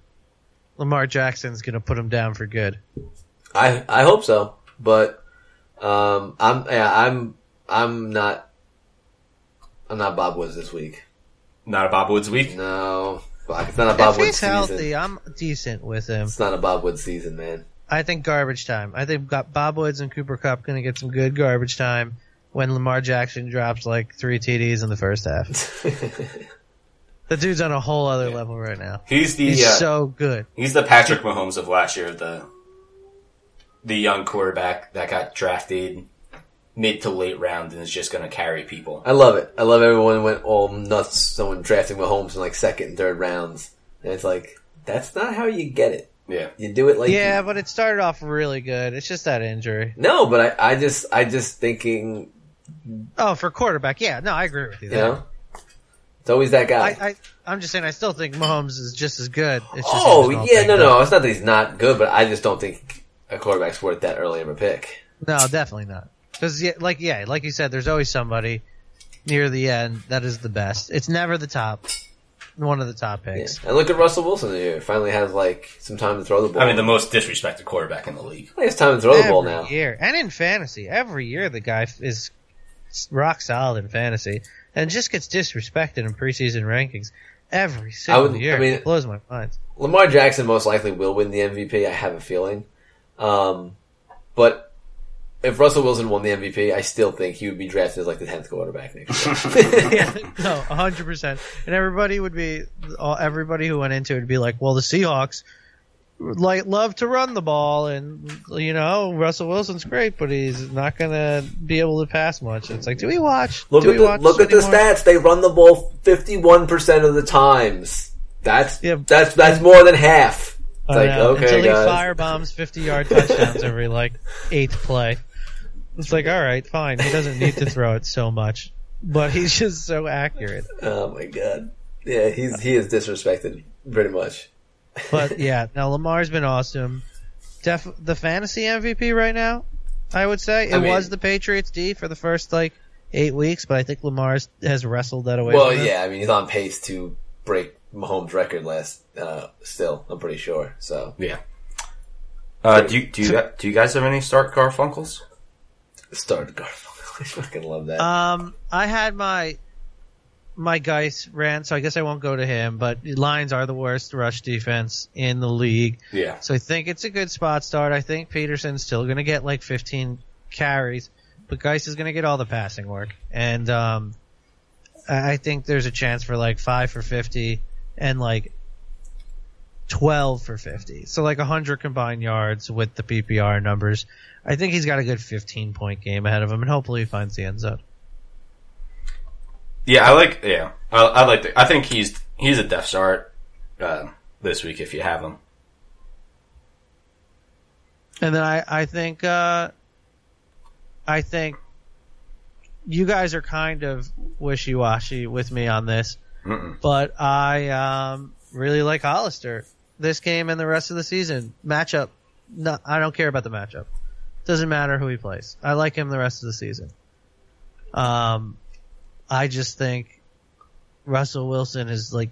Lamar Jackson's gonna put him down for good. I I hope so, but um, I'm yeah, I'm I'm not I'm not Bob Woods this week. not a Bob Woods week. No, fuck, it's not a Bob if Woods he's season. healthy, I'm decent with him. It's not a Bob Woods season, man. I think garbage time. I think got Bob Woods and Cooper Kupp going to get some good garbage time when Lamar Jackson drops like three TDs in the first half. the dude's on a whole other level right now. He's the He's uh, so good. he's the Patrick Mahomes of last year, the the young quarterback that got drafted mid to late round and is just going to carry people. I love it. I love everyone went all nuts. Someone drafting Mahomes in like second and third rounds, and it's like that's not how you get it. Yeah. You do it like yeah, but it started off really good. It's just that injury. no, but I, I just I just thinking Oh, for quarterback, yeah, no, I agree with you. you know it's always that guy. I, I, I'm just saying, I still think Mahomes is just as good. It's just oh yeah, no, no, up. it's not that he's not good, but I just don't think a quarterback's worth that early of a pick. no, definitely not. Because yeah, like yeah, like you said, there's always somebody near the end that is the best. It's never the top, one of the top Yeah. picks. And look at Russell Wilson here. Finally has like some time to throw the ball. I mean, the most disrespected quarterback in the league. he has time to throw the ball now. year, and in fantasy, every year the guy is rock solid in fantasy, and just gets disrespected in preseason rankings every single would- year. I mean- it blows my mind. Lamar Jackson most likely will win the MVP. I have a feeling. Um, but if Russell Wilson won the MVP, I still think he would be drafted as like the tenth quarterback next year. yeah, no, hundred percent. And everybody would be, all, everybody who went into it would be like, well, the Seahawks like love to run the ball, and you know Russell Wilson's great, but he's not gonna be able to pass much. It's like, do we watch? look do at we the watch look at the stats. They run the ball fifty one percent of the times. That's Yeah. that's that's more than half. It's like know, okay, until he guys. firebombs fifty yard touchdowns every like eighth play. It's like, all right, fine. He doesn't need to throw it so much, but he's just so accurate. Oh my god. Yeah, he's he is disrespected pretty much. But yeah, now Lamar's been awesome. Def the fantasy MVP right now, I would say it I mean- was the Patriots D for the first like eight weeks, but I think Lamar's has wrestled that away. Well, from him. yeah, I mean he's on pace to break Mahomes' record last. Uh, still, I'm pretty sure. So Yeah. Uh, do you do you do you guys have any start Garfunkels? Start Garfield. I fucking love that. Um, I had my my Guice rant, so I guess I won't go to him. But Lions are the worst rush defense in the league, Yeah. so I think it's a good spot start. I think Peterson's still going to get like 15 carries, but Guice is going to get all the passing work, and um, I I think there's a chance for like five for 50 and like 12 for 50. So like 100 combined yards with the PPR numbers. I think he's got a good 15 point game ahead of him and hopefully he finds the end zone. Yeah, I like. Yeah, I, I like. The, I think he's he's a def start uh, this week if you have him. And then I, I think, uh, I think you guys are kind of wishy-washy with me on this, Mm-mm. but I, um, really like Hollister this game and the rest of the season. Matchup, no, I don't care about the matchup. Doesn't matter who he plays. I like him the rest of the season. Um, I just think Russell Wilson is like,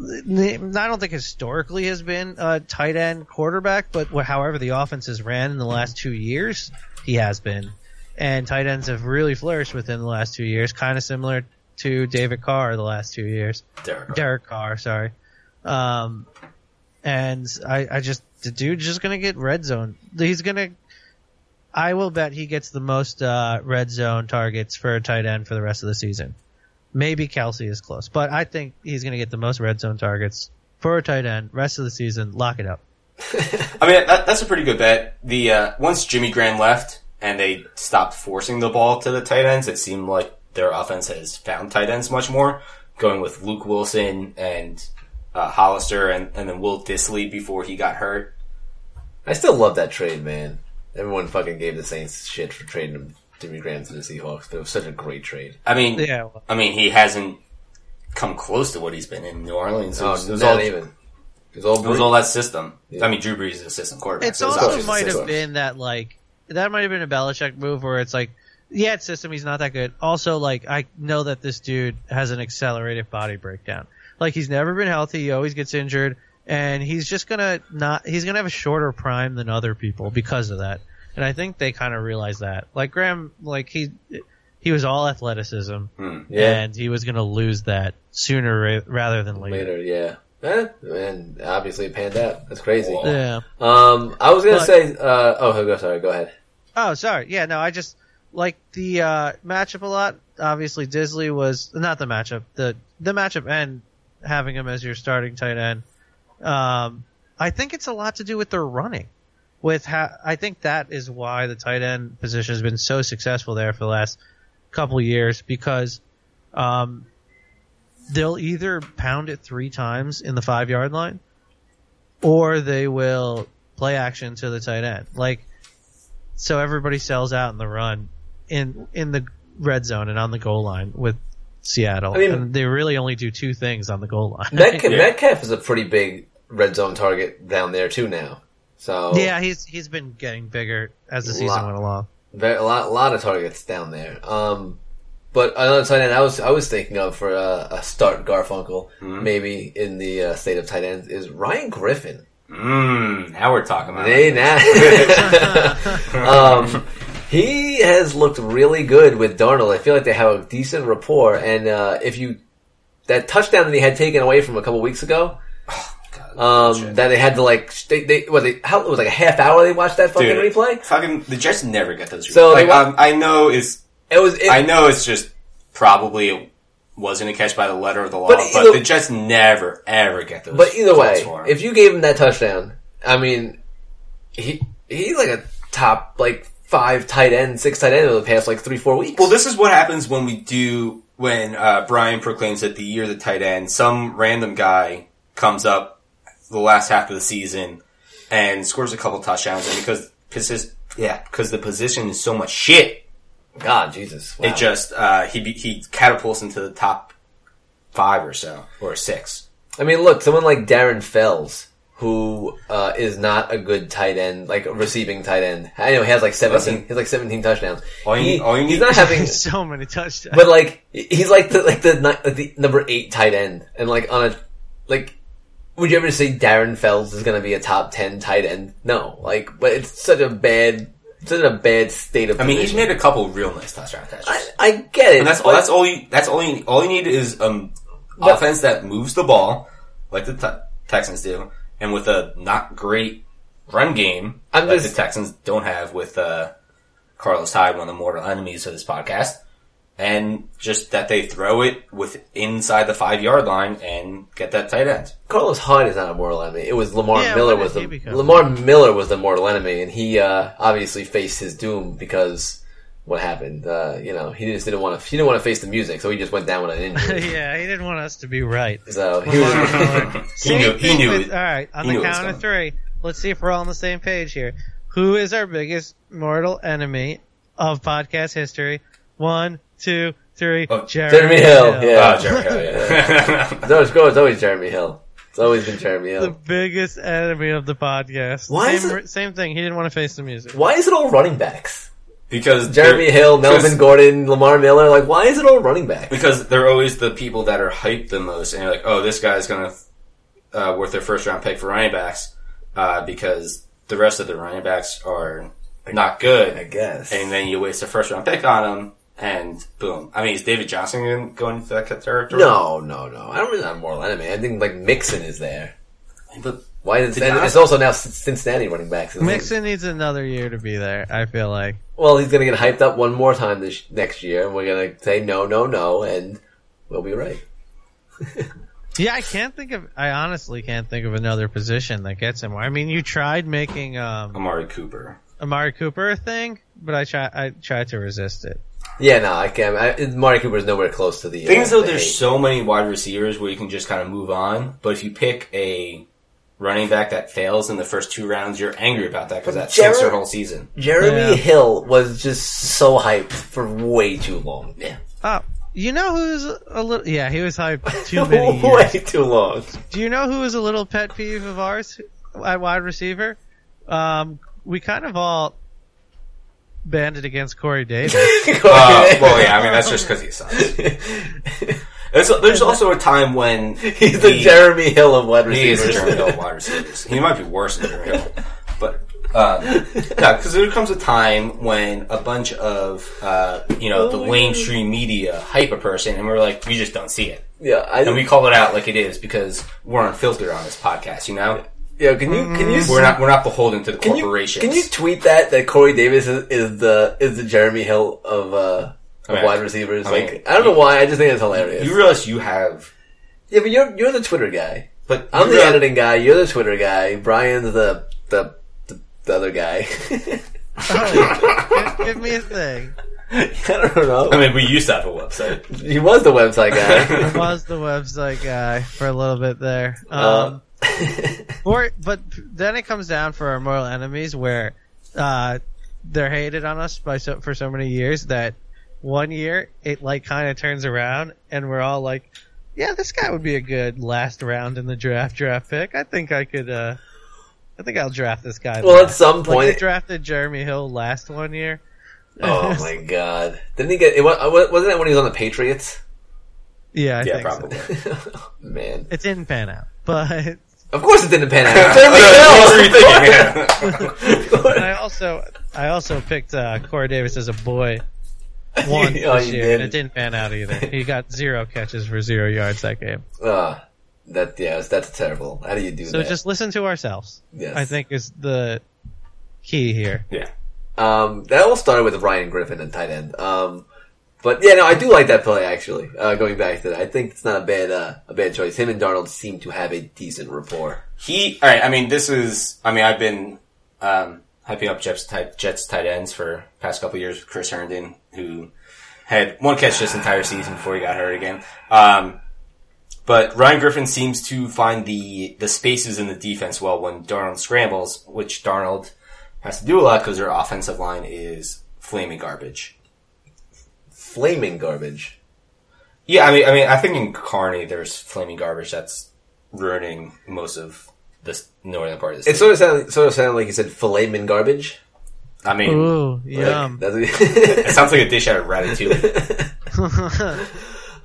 I don't think historically has been a tight end quarterback, but however the offense has ran in the last two years, he has been. And tight ends have really flourished within the last two years, kind of similar to David Carr the last two years. Derek. Derek Carr, sorry. Um, and I, I just, the dude's just gonna get red zone. He's gonna, I will bet he gets the most, uh, red zone targets for a tight end for the rest of the season. Maybe Kelce is close, but I think he's gonna get the most red zone targets for a tight end rest of the season. Lock it up. I mean, that, that's a pretty good bet. The uh, once Jimmy Graham left and they stopped forcing the ball to the tight ends, it seemed like their offense has found tight ends much more. Going with Luke Wilson and uh, Hollister, and, and then Will Dissly before he got hurt. I still love that trade, man. Everyone fucking gave the Saints shit for trading him, Jimmy Graham to the Seahawks, but it was such a great trade. I mean, Yeah, well, I mean, he hasn't come close to what he's been in New Orleans. It Oh, was, it was not all, even. It was all It was all that system. Yeah. I mean, Drew Brees is a system quarterback. It's so also obviously might have been that like that might have been a Belichick move where it's like, yeah, it's system. He's not that good. Also, like I know that this dude has an accelerated body breakdown. Like he's never been healthy. He always gets injured, and he's just gonna not. He's gonna have a shorter prime than other people because of that. And I think they kind of realize that. Like Graham, like he he was all athleticism, Hmm. Yeah. and he was gonna lose that sooner ra- rather than later. Later, yeah. Eh, and obviously it panned out. That's crazy. Yeah. Um, I was gonna But- say, uh, oh, go, sorry, go ahead. Oh, sorry. Yeah, no, I just like the uh, matchup a lot. Obviously, Dissly was not the matchup, the the matchup, and having him as your starting tight end. Um, I think it's a lot to do with their running. with how I think that is why the tight end position has been so successful there for the last couple of years because um, they'll either pound it three times in the five yard line or they will play action to the tight end. Like so everybody sells out in the run in in the red zone and on the goal line with Seattle. I mean- and they really only do two things on the goal line. Metcalf, Yeah. Metcalf is a pretty big red zone target down there too now. So yeah, he's he's been getting bigger as the season Lot. went along. Very, a lot, a lot of targets down there. Um, but another tight end I was I was thinking of for a, a start Garfunkel, maybe in the uh, state of tight ends is Ryan Griffin. Mmm, now we're talking about They it. now, um, he has looked really good with Darnold. I feel like they have a decent rapport, and uh, if you that touchdown that he had taken away from a couple weeks ago. God, Um, that they had to like, they, they, what they, how, it was like a half hour they watched that fucking Dude, replay? Fucking the Jets never get those. So like, wa- um, I know it's It was, it, I know it's just probably it wasn't a catch by the letter of the law, But but, either- the Jets never ever get those. But either way, if you gave him that touchdown, I mean, he he's like a top like five tight end, six tight end over the past like three four weeks. Well, this is what happens when we do when uh, Brian proclaims that the year of the tight end, some random guy comes up the last half of the season and scores a couple touchdowns, and because posi- yeah, because the position is so much shit, God, Jesus, wow. it just uh, he he catapults into the top five or so or six. I mean, look, someone like Darren Fells, who uh, is not a good tight end, like a receiving tight end. I know he has like seventeen, Listen. he has like seventeen touchdowns. All you He- need- all you he's need- not having, so many touchdowns. but like he's like the like the, like the number eight tight end, and like on a like. Would you ever say Darren Fells is going to be a top ten tight end? No, like, but it's such a bad, such a bad state of. I mean, he's made a couple real nice touchdown catches. I, I get it. And that's but- that's all you that's all you all you need is um But- offense that moves the ball like the te- Texans do, and with a not great run game I'm like just- the Texans don't have with uh, Carlos Hyde, one of the mortal enemies of this podcast, and just that they throw it with inside the five yard line and get that tight end. Carlos Hyde is not a mortal enemy. It was Lamar Yeah, Miller was the Lamar Miller was the mortal enemy, and he uh, obviously faced his doom because what happened. Uh, you know, he just didn't want to. He didn't want to face the music, so he just went down with an injury. yeah, he didn't want us to be right. so he was. he knew he knew with- All right, on the knew it was count of three, let's see if we're all on the same page here. Who is our biggest mortal enemy of podcast history? One, two, three. Oh, Jeremy, Jeremy Hill, yeah. Oh, Jerry, Hill, yeah. no, it's, it's always Jeremy Hill. It's always been Jeremy Hill. The biggest enemy of the podcast. Why is same, it- same thing. He didn't want to face the music. Why is it all running backs? because Jeremy Hill, Melvin Gordon, Lamar Miller. Like, why is it all running backs? Because they're always the people that are hyped the most, and you're like, oh, this guy's gonna uh, worth their first round pick for running backs, uh, because the rest of the running backs are not good. I guess. and then you waste a first round pick on them, and boom. I mean, is David Johnson gonna into that territory? no, no, no. I don't really have a mortal enemy. I think like Mixon is there. but Why is Did and it's also now Cincinnati running backs. isn't it? Mixon needs another year to be there. I feel like. Well, he's gonna get hyped up one more time this next year, and we're gonna say no, no, no, and we'll be right. Yeah, I can't think of. I honestly can't think of another position that gets him. I mean, you tried making um, Amari Cooper. Amari Cooper a thing, but I try. I tried to resist it. Yeah, no, I can't. I, Amari Cooper is nowhere close to the. Thing is uh, though, the there's hate. so many wide receivers where you can just kind of move on, but if you pick a running back that fails in the first two rounds, you're angry about that because that sinks your whole season. Jeremy Yeah. Hill was just so hyped for way too long. Yeah. Oh, you know who's a little? Yeah, he was hyped too many way years. too long. Do you know who was a little pet peeve of ours at wide receiver? Um, we kind of all banded against Corey Davis. Uh, well, yeah, I mean that's just because he sucks. There's, there's also a time when He's the he- Jeremy Hill of wide He is the. Jeremy Hill wide receivers. He might be worse than Jeremy Hill, but um, yeah, because there comes a time when a bunch of uh, you know the mainstream media hype a person, and we're like, we just don't see it, yeah, I, and we call it out like it is because we're unfiltered on this podcast. You know, yeah. Can you can you we're not we're not beholden to the can you, can you tweet that that Corey Davis is, is the is the Jeremy Hill of uh of I mean, wide receivers? I mean, like I don't know why. I just think it's hilarious. You realize you have, yeah, but you're you're the Twitter guy. but I'm the realize- editing guy. You're the Twitter guy. Brian's the the the, the other guy? Oh, give, give me a thing. I don't know. I mean, we used to have a website. He was the website guy. He was the website guy for a little bit there. Uh, Um, or, but then it comes down for our mortal enemies where uh, they're hated on us by so, for so many years that one year it like kind of turns around and we're all like, yeah, this guy would be a good last round in the draft draft pick. I think I could. uh I think I'll draft this guy. well, at last. some like point, they drafted Jeremy Hill last one year. oh my god, didn't he get? It was, wasn't that when he was on the Patriots? Yeah, I Yeah, think probably. so. Man, It didn't pan out, but of course it didn't pan out. what were you thinking? And I also I also picked uh, Corey Davis as a boy once Oh, this you year, did? and it didn't pan out either. He got zero catches for zero yards that game. Hill. Uh, that yeah, that's terrible. How do you do So that? just listen to ourselves. Yes. I think is the key here. yeah. Um, that all started with Ryan Griffin and tight end. Um, but yeah, no, I do like that play actually. Uh, going back to that, I think it's not a bad uh, a bad choice. Him and Darnold seem to have a decent rapport. He, alright, I mean, this is, I mean, I've been, um, hyping up Jets tight, Jets tight ends for past couple years with Chris Herndon, who had one catch this entire season before he got hurt again. Um, but Ryan Griffin seems to find the, the spaces in the defense well when Darnold scrambles, which Darnold has to do a lot because their offensive line is flaming garbage. Flaming garbage. Yeah, I mean, I mean, I think in Carney there's flaming garbage that's ruining most of this northern part of the state. It sort of sounded sort of sounded like you said filetman garbage. I mean, Ooh, Like, yum. that's it sounds like a dish out of Ratatouille.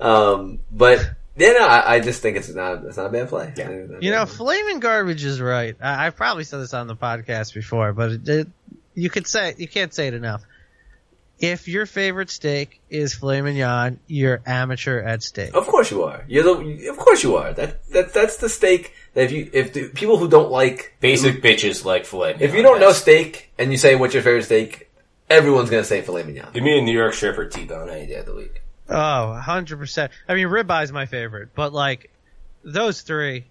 um, but yeah, no, I, I just think it's not it's not a bad play. Yeah. you know, flaming garbage is right. I, I've probably said this on the podcast before, but it, it, you could say you can't say it enough. If your favorite steak is filet mignon, you're amateur at steak. Of course you are. You're the. Of course you are. That that that's the steak. That if you if the people who don't like Basic bitches like filet. if you don't know steak and you say what's your favorite steak, everyone's gonna say filet mignon. give me a New York strip or T-bone any day of the week. Oh, 100%. I mean, ribeye is my favorite, but like those three,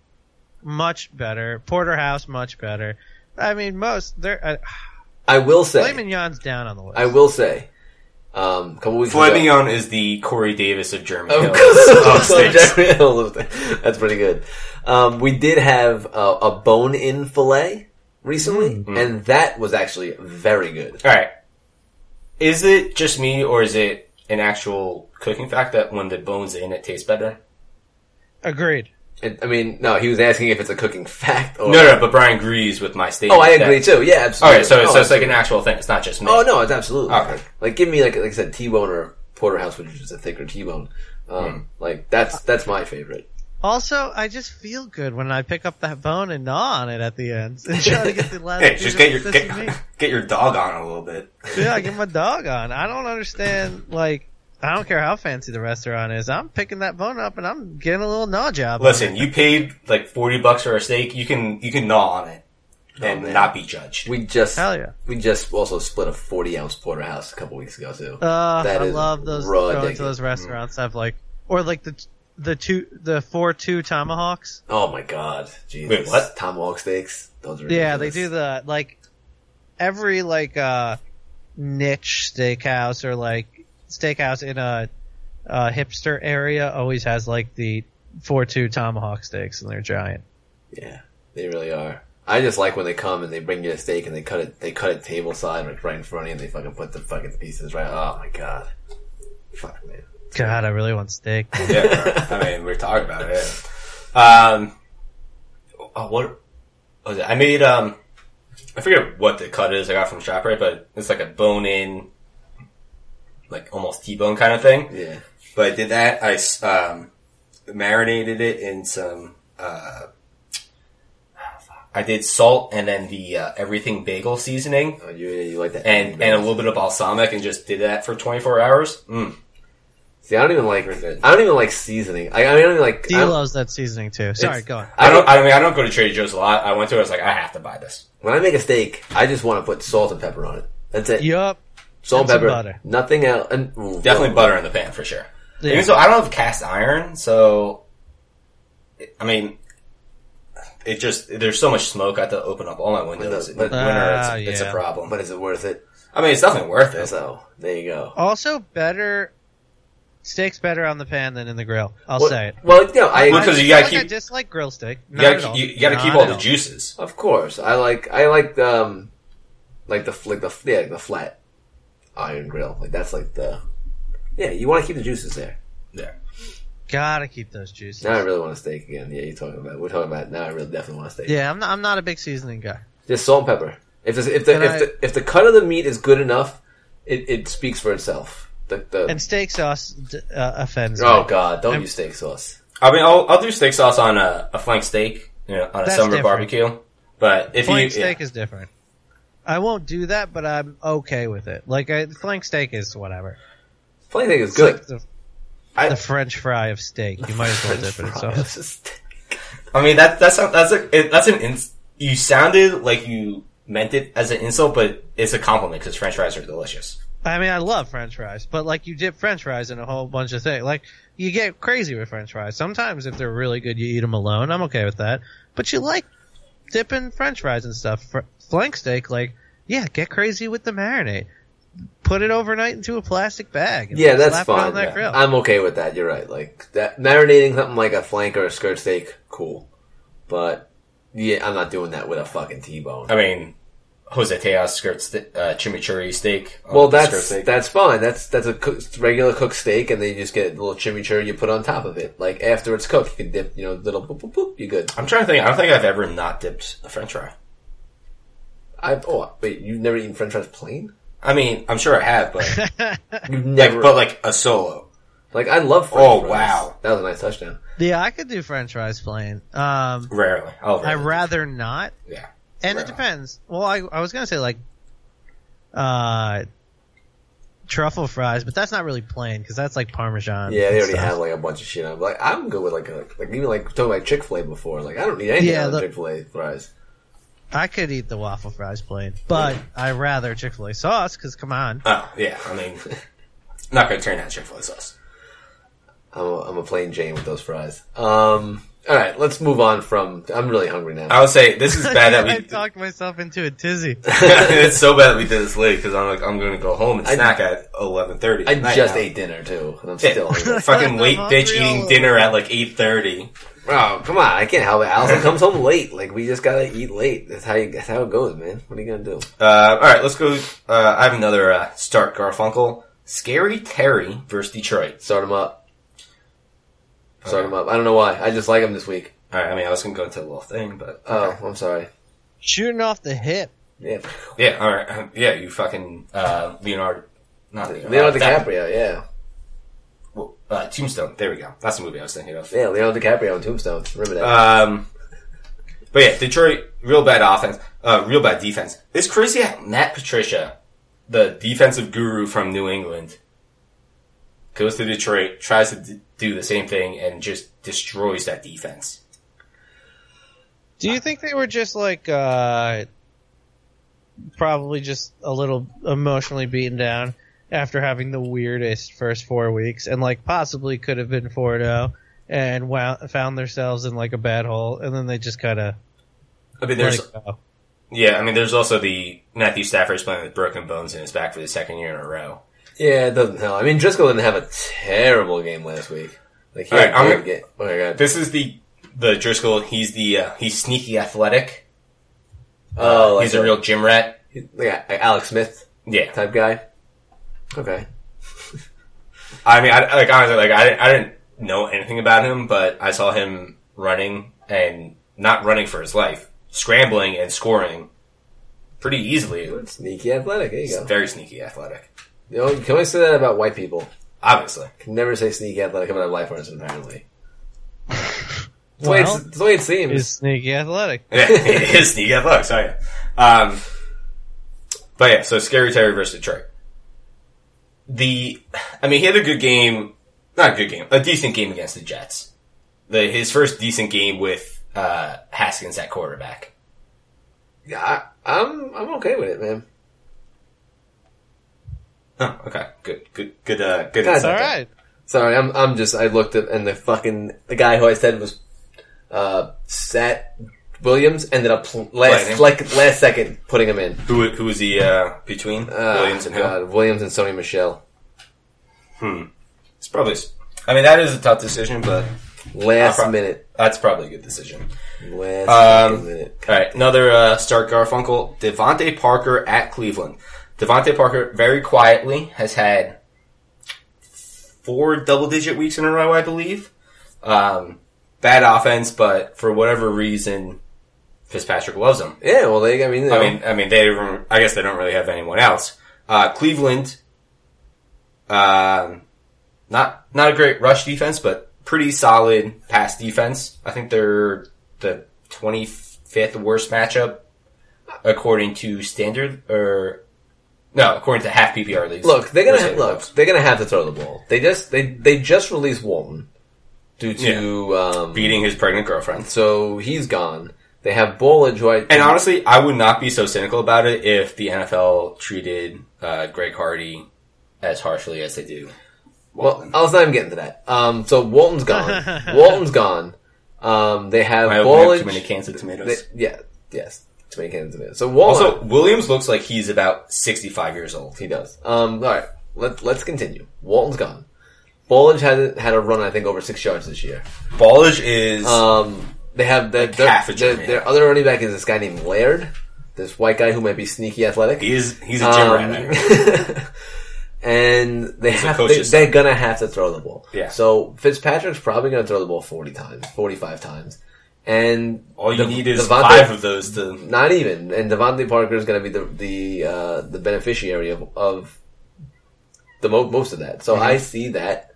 much better. Porterhouse, much better. I mean, most they're uh, I will say. filet mignon's down on the list. I will say. Um, a couple weeks Filet ago. is the Corey Davis of German. Of Hill. course, Of steaks. Jeremy Hill of steak. That's pretty good. Um, we did have a, a bone-in fillet recently, Mm. and that was actually very good. All right. Is it just me, or is it an actual cooking fact that when the bone's in, it tastes better? Agreed. It, I mean, no, he was asking if it's a cooking fact or. No, no, but Brian agrees with my statement. Oh, I that- agree too. Yeah, All absolutely. right, so, Oh, so it's like an actual thing. It's not just me. Oh no, it's absolutely. Okay. Like, give me like like I said, T-bone or porterhouse, which is a thicker T-bone. Um, Hmm. like that's that's my favorite. Also, I just feel good when I pick up that bone and gnaw on it at the end and try to get the last. Hey, just get your get, get your dog on a little bit. Yeah, get my dog on. I don't understand. Like, I don't care how fancy the restaurant is. I'm picking that bone up and I'm getting a little gnaw job. Listen, you paid like forty bucks for a steak. You can you can gnaw on it and Oh, man. not be judged. We just hell yeah. we just also split a forty ounce porterhouse a couple weeks ago too. Uh, That I is love those going ridiculous. to those restaurants. Have like, or like the the two the four two tomahawks. Oh my god, Jesus! Wait, what? Tomahawk steaks? Those are Yeah, they do the like every like uh niche steakhouse or like steakhouse in a, a hipster area always has like the four two tomahawk steaks and they're giant. Yeah, they really are. I just like when they come and they bring you a steak and they cut it. They cut it table side, like right in front of you, and they fucking put the fucking pieces right. Oh my god, fuck man. God, I really want steak. yeah, I mean we're talking about it. Um, oh, what was it? I made um, I forget what the cut is I got from Shoprite, but it's like a bone in, like almost T-bone kind of thing. Yeah, But I did that. I s- um, marinated it in some. Uh, I did salt and then the uh, everything bagel seasoning oh, you you like that? and and a little bit of balsamic and just did that for 24 hours. Mm. See, I don't even like. I don't even like seasoning. I, I don't even like. D I don't- loves that seasoning too. Sorry, go on. I don't. I mean, I don't go to Trader Joe's a lot. I went to it. I was like, I have to buy this. when I make a steak, I just want to put salt and pepper on it. That's it. Yup. Salt and and pepper. butter. Nothing else. And ooh, Definitely well, butter in the pan for sure. Yeah. Even so, I don't have cast iron, so I mean, it just there's so much smoke. I have to open up all my windows. In But- winter, it's, Ah, it's a problem. But is it worth it? I mean, it's definitely worth it. So there you go. Also, better steak's better on the pan than in the grill. I'll Well- say it. Well, you know, I Well, 'cause you gotta like I keep- dislike grill steak. You gotta, at all. you, you gotta keep all at the juices. of course I like I like um like the like the yeah the flat iron grill. Like that's like the yeah. You want to keep the juices there. Yeah. Gotta keep those juices. Now I really want a steak again. Yeah, you're talking about. We're talking about now. I really definitely want a steak. Yeah, I'm not. I'm not a big seasoning guy. Just salt and pepper. If the if the And if I- the if the cut of the meat is good enough, it, it speaks for itself. The, the And steak sauce uh, offends oh me. god, don't I'm- use steak sauce. I mean, I'll, I'll do steak sauce on a, a flank steak, you know, on a That's summer different. barbecue. But if Flank you, steak yeah. is different. I won't do that, but I'm okay with it. Like I, flank steak is whatever. Plain steak is It's good. like the, I- the French fry of steak. You might as well dip it in sauce. I mean, that, that's, a, that's a, it, that's an, ins- you sounded like you meant it as an insult, but it's a compliment because french fries are delicious. I mean, I love French fries, but like you dip French fries in a whole bunch of things. Like you get crazy with French fries. Sometimes if they're really good, you eat them alone. I'm okay with that. But you like dipping French fries and stuff. Fr- flank steak, like yeah, get crazy with the marinade. Put it overnight into a plastic bag. and Yeah, that's fine. on that yeah. grill. I'm okay with that. You're right. Like that marinating something like a flank or a skirt steak, cool. But yeah, I'm not doing that with a fucking T-bone. I mean, Jose Tejas skirt st- uh, chimichurri steak. Well, that's steak. that's fine. That's that's a cook, regular cooked steak, and then you just get a little chimichurri you put on top of it. Like after it's cooked, you can dip, you know, little boop boop boop. You're good. I'm trying to think. I don't think I've ever not dipped a french fry. I oh wait, you've never eaten French fries plain? I mean, I'm sure I have, but You've like, never. but like a solo. like I love. French Oh, fries. wow. that was a nice touchdown. yeah, I could do French fries plain. Um, Rarely. I'll I rarely. rather not. Yeah. And Right it depends. Well, I, I was gonna say like, uh, truffle fries, but that's not really plain because that's like Parmesan. Yeah, they already stuff. have like a bunch of shit on. Like I'm good with like a, like even like talking about Chick Fil A before. Like I don't need anything Yeah, on the- Chick Fil A fries. I could eat the waffle fries plain, but I rather Chick Fil A sauce because come on. Oh, yeah. I mean, not going to turn down Chick-fil-A sauce. I'm a, I'm a plain Jane with those fries. Um. All right, let's move on from. I'm really hungry now. I would say this is bad that I we. talked myself into a tizzy. it's so bad that we did this late because I'm like I'm going to go home and I- snack at 11:30. I just now. ate dinner too, and I'm still hungry. fucking late I'm bitch hungry eating dinner at like 8:30. Oh, come on! I can't help it. Allison comes home late. Like we just gotta eat late. That's how you, that's how it goes, man. What are you gonna do? Uh, all right, let's go. Uh, I have another uh, start Garfunkel. Scary Terry versus Detroit. Start him up. Start him up. I don't know why. I just like him this week. All right, I mean I was going to go into a little thing, but Oh, I'm sorry. Shooting off the hip. Yeah, yeah, all right, yeah, you fucking uh, Leonardo, not Leonardo, Leonardo uh, that- DiCaprio. Yeah, well, uh, Tombstone. There we go. That's the movie I was thinking of. yeah. Leonardo DiCaprio on Tombstone. Remember that? Um, but yeah, Detroit, real bad offense, uh, real bad defense. It's crazy how Matt Patricia, the defensive guru from New England, goes to Detroit, tries to d- do the same thing, and just destroys that defense. Do you think they were just like, uh, probably just a little emotionally beaten down after having the weirdest first four weeks and like possibly could have been 4-0 and wow, found themselves in like a bad hole and then they just kind of I mean, let there's, it go. yeah, I mean, there's also the Matthew Stafford's playing with broken bones in his back for the second year in a row. yeah, it doesn't help. I mean, Driskel didn't have a terrible game last week. Like he All had right, I'm gonna- good game. Okay, go ahead. This is the the Driskel. He's the uh, he's sneaky athletic. Oh, like he's a real gym rat. yeah, like Alex Smith Yeah, type guy. Okay. I mean, I, like honestly, like I, didn't- I didn't know anything about him, but I saw him running and not running for his life, scrambling and scoring pretty easily. Sneaky athletic. There you He's go. very sneaky athletic, You know, you can only say that about white people. obviously. Can never say sneaky athletic about a life person, apparently. That's, the way Well, it's, that's the way it seems. is sneaky athletic. Yeah, he is sneaky athletic. Sorry. Um, but yeah, so scary Terry versus Detroit. The, I mean, he had a good game, not a good game, a decent game against the Jets. The his first decent game with uh, Haskins at quarterback. yeah, I, I'm I'm okay with it, man. Oh, okay, good, good, good, uh, good. God, insight All there. right. Sorry, I'm I'm just I looked at and the fucking the guy who I said was uh sat Williams ended up pl- last him. like last second putting him in. Who who is he uh, between Uh, Williams and who? God, Williams and Sony Michel. Hmm. It's probably. I mean, that is a tough decision, but Last prob- minute. that's probably a good decision. Last Um, minute. All right, another uh, Start Garfunkel. DeVante Parker at Cleveland. DeVante Parker very quietly has had four double-digit weeks in a row, I believe. Um, bad offense, but for whatever reason, Fitzpatrick loves him. Yeah, well, they. I mean, I mean, I mean, they. I guess they don't really have anyone else. Uh, Cleveland, um, not not a great rush defense, but pretty solid pass defense. I think they're the twenty fifth worst matchup according to standard or no, according to half PPR leagues. look, they're gonna have, look. They're gonna have to throw the ball. They just they they just released Walton due to um, beating his pregnant girlfriend. so he's gone. They have Ballage, who I And honestly, I would not be so cynical about it if the NFL treated uh, Greg Hardy as harshly as they do. Well, I was not even getting to that. Um, so Walton's gone. Walton's gone. Um, they have I opened up Ballage. too many cans of tomatoes. they- yeah, yes, too many cans of tomatoes. So Walton, Also, Williams looks like he's about 65 years old. he does. Um, all right, let let's continue. Walton's gone. Ballage had had a run, I think, over six yards this year. Ballage is Um, they have the, their, their, other running back is this guy named Laird, this white guy who might be sneaky athletic. he is he's a gym Um, rat. and they the have they, they're gonna have to throw the ball. Yeah. So Fitzpatrick's probably gonna throw the ball forty times, forty five times, and All you need is DeVante- five of those to. Not even, and DeVante Parker is gonna be the the uh, the beneficiary of of the mo- most of that. So Mm-hmm. I see that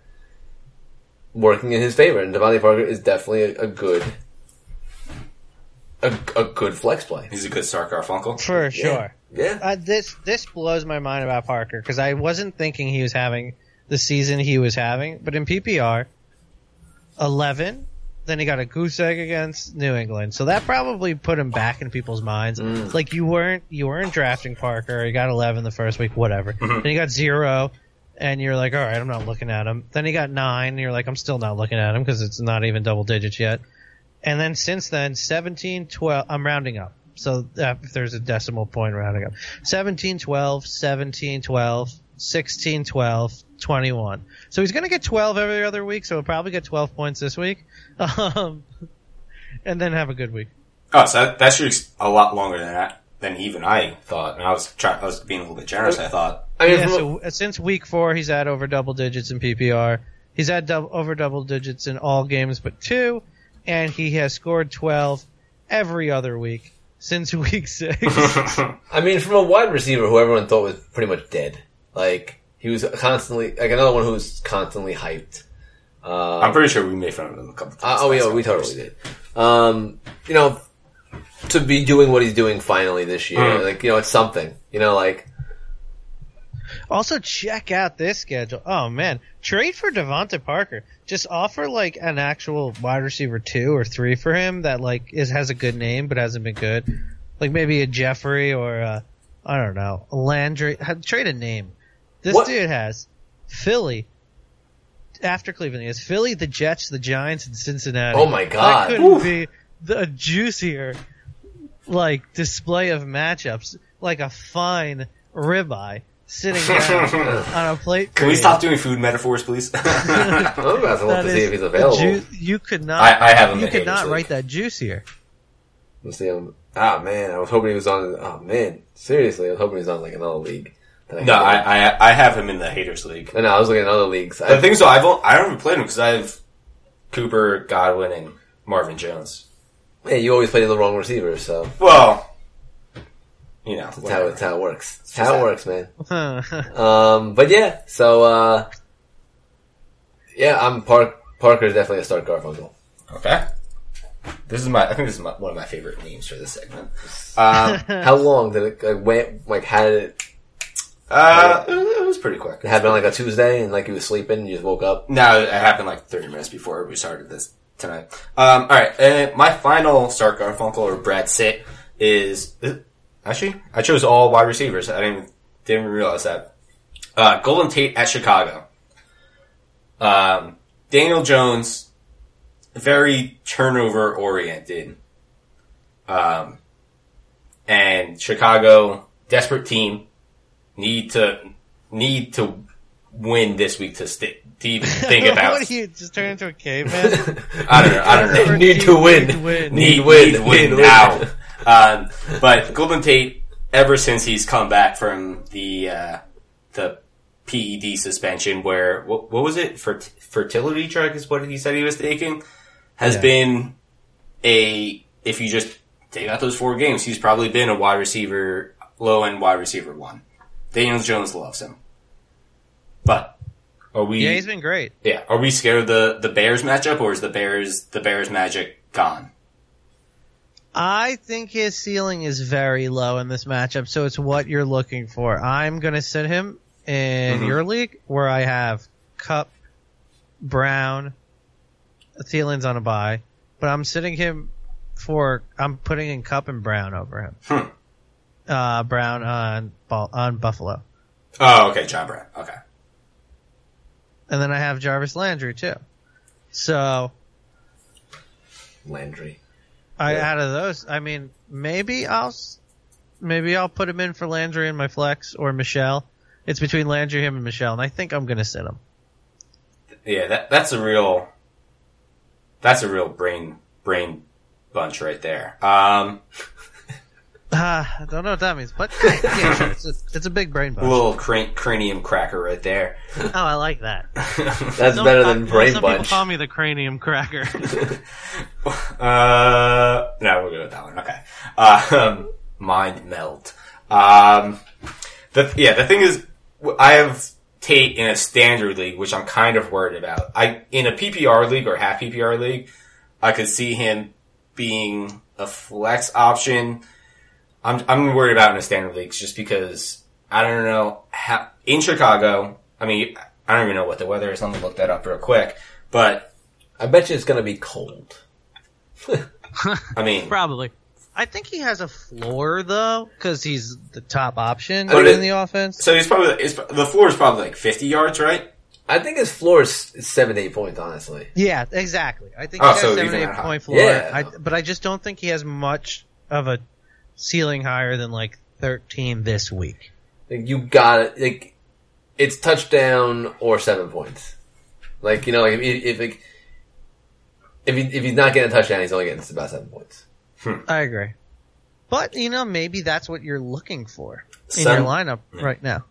working in his favor, and DeVante Parker is definitely a, a good. A, a good flex play. He's a good Start Garfunkel. For sure. Yeah. Uh, this this blows my mind about Parker because I wasn't thinking he was having the season he was having, but in PPR, eleven. Then he got a goose egg against New England, so that probably put him back in people's minds. Like you weren't you weren't drafting Parker. He got eleven the first week, whatever. Then he got zero, and you're like, all right, I'm not looking at him. Then he got nine, and you're like, I'm still not looking at him because it's not even double digits yet. And then since then, 17, 12, I'm rounding up. So uh, if there's a decimal point rounding up. 17, 12, 17, 12, 16, 12, 21. So he's going to get 12 every other week, so he'll probably get 12 points this week. Um, and then have a good week. Oh, so that, that streak's a lot longer than that than even I thought. And I was trying. I was being a little bit generous. I thought. I mean, Yeah, from a- so uh, since week four, he's had over double digits in PPR. He's had dou- over double digits in all games but two, and he has scored 12 every other week since week six. I mean, from a wide receiver who everyone thought was pretty much dead. Like he was constantly like another one who was constantly hyped. Uh, I'm pretty sure we made fun of him a couple uh, times. oh yeah, last we totally years. did. Um, you know, to be doing what he's doing finally this year, Mm. like you know, it's something. You know, like Also, check out this schedule. Oh man, trade for DeVante Parker. Just offer like an actual wide receiver two or three for him that like is has a good name but hasn't been good. Like maybe a Jeffery or I I don't know Landry. Trade a name. This What- dude has Philly. After Cleveland, he has Philly, the Jets, the Giants, and Cincinnati. Oh my God. That couldn't Oof. be the juicier like display of matchups, like a fine ribeye sitting down on a plate. Can we stop doing food metaphors, please? I'm about to look to see if he's available. ju- you could not. I, I have him. you could not League. write that juicier. Let's see him. Ah man, I was hoping he was on. Oh man, seriously, I was hoping he was on like another league. that No, I, I I have him in the Haters League. I know. I was looking at other leagues. The I, thing is, though, I've o- I haven't played him because I have Cooper, Godwin, and Marvin Jones. hey, you always play the wrong receiver, so Well, you know, that's how, that's how it works. That's how it that. works, man. Um, but yeah, so uh, yeah, I'm Park. Parker's definitely a start Garfunkel. Okay. This is my. I think this is my, one of my favorite names for this segment. Um, How long did it? Like, when, like, had it? uh, it it was pretty quick. It happened on like a Tuesday, and like you was sleeping, and you just woke up. No, it happened like 30 minutes before we started this tonight. Um, alright, uh, my final Start Garfunkel or Brad Sit is, actually, I chose all wide receivers. I didn't, didn't realize that. Uh, Golden Tate at Chicago. Um, Daniel Jones, very turnover oriented. Um, and Chicago, desperate team, need to need to win this week to sti to even think about. what do you just turn into a caveman? I don't know. I don't know. Need to win. Need win. Need, Need win. need to win Need win. now. Um, but Golden Tate, ever since he's come back from the uh, the PED suspension, where what, what was it? Fert- fertility drug is what he said he was taking, has Yeah. been a. If you just take out those four games, he's probably been a wide receiver, low end wide receiver one. Daniel Jones loves him, but are we? yeah, he's been great. Yeah. Are we scared of the, the Bears matchup or is the Bears the Bears magic gone? I think his ceiling is very low in this matchup, so it's what you're looking for. I'm going to sit him in Mhm. your league where I have Kupp, Brown, Thielen's on a bye, but I'm sitting him for I'm putting in Kupp and Brown over him. Hmm. Uh, Brown on on Buffalo, Oh, okay, John Brown. Okay. and then I have Jarvis Landry too. So Landry. I Yeah. out of those, I mean, maybe I'll maybe I'll put him in for Landry in my flex or Michel. It's between Landry, him, and Michel, and I think I'm gonna sit him. Yeah, that that's a real that's a real brain brain bunch right there. Um Ah, I don't know what that means, but yeah, sure, it's a, it's a big brain little cran- cranium cracker right there. Oh, I like that. That's Some- better uh, than brain some bunch. people call me the cranium cracker. Uh, no, we'll go with that one. Okay. Um, mind melt. Um, the, yeah, the thing is, I have Tate in a standard league, which I'm kind of worried about. I, in a PPR league or half PPR league, I could see him being a flex option. I'm, I'm worried about in the standard leagues just because I don't know how, in Chicago, I mean, I don't even know what the weather is. Let me look that up real quick. But, I bet you it's gonna be cold. I mean, Probably. I think he has a floor though, because he's the top option But in it- the offense. So he's probably it's, the floor is probably like 50 yards, right? I think his floor is is seven, eight points, honestly. Yeah, exactly. I think Oh, he has so seven eight that high. point floor. Yeah. I, but I just don't think he has much of a ceiling higher than like 13 this week. Like you got it. Like it's touchdown or seven points. Like you know, like if if like, if, he, if he's not getting a touchdown, he's only getting about seven points. Hmm. I agree. But, you know, maybe that's what you're looking for in Sun- your lineup hmm. right now.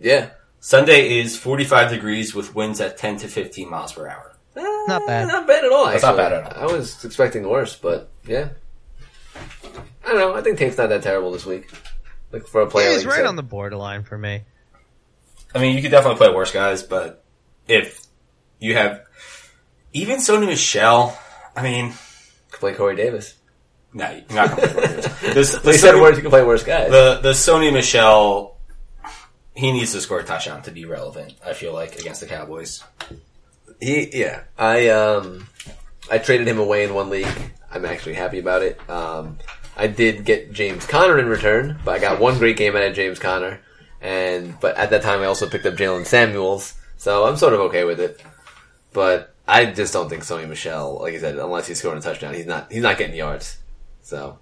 Yeah, Sunday is 45 degrees with winds at 10 to 15 miles per hour. Not bad. Eh, not bad at all. That's not bad at all. I was expecting worse, but yeah. I don't know. I think Tate's not that terrible this week. Like for a player, Yeah, like he's you right said. on the borderline for me. I mean, you could definitely play worse guys, but if you have even Sony Michel, I mean, Could play Corey Davis. no, you're not going to play worse. The, the, They said Sony, words. You can play worse guys. the, the Sony Michel, he needs to score a touchdown to be relevant, I feel like, against the Cowboys. He, yeah, I um, I traded him away in one league. I'm actually happy about it. Um, I did get James Conner in return, but I got one great game out of James Conner, and but at that time I also picked up Jaylen Samuels, so I'm sort of okay with it. But I just don't think Sony Michel, like I said, unless he's scoring a touchdown, he's not he's not getting yards. So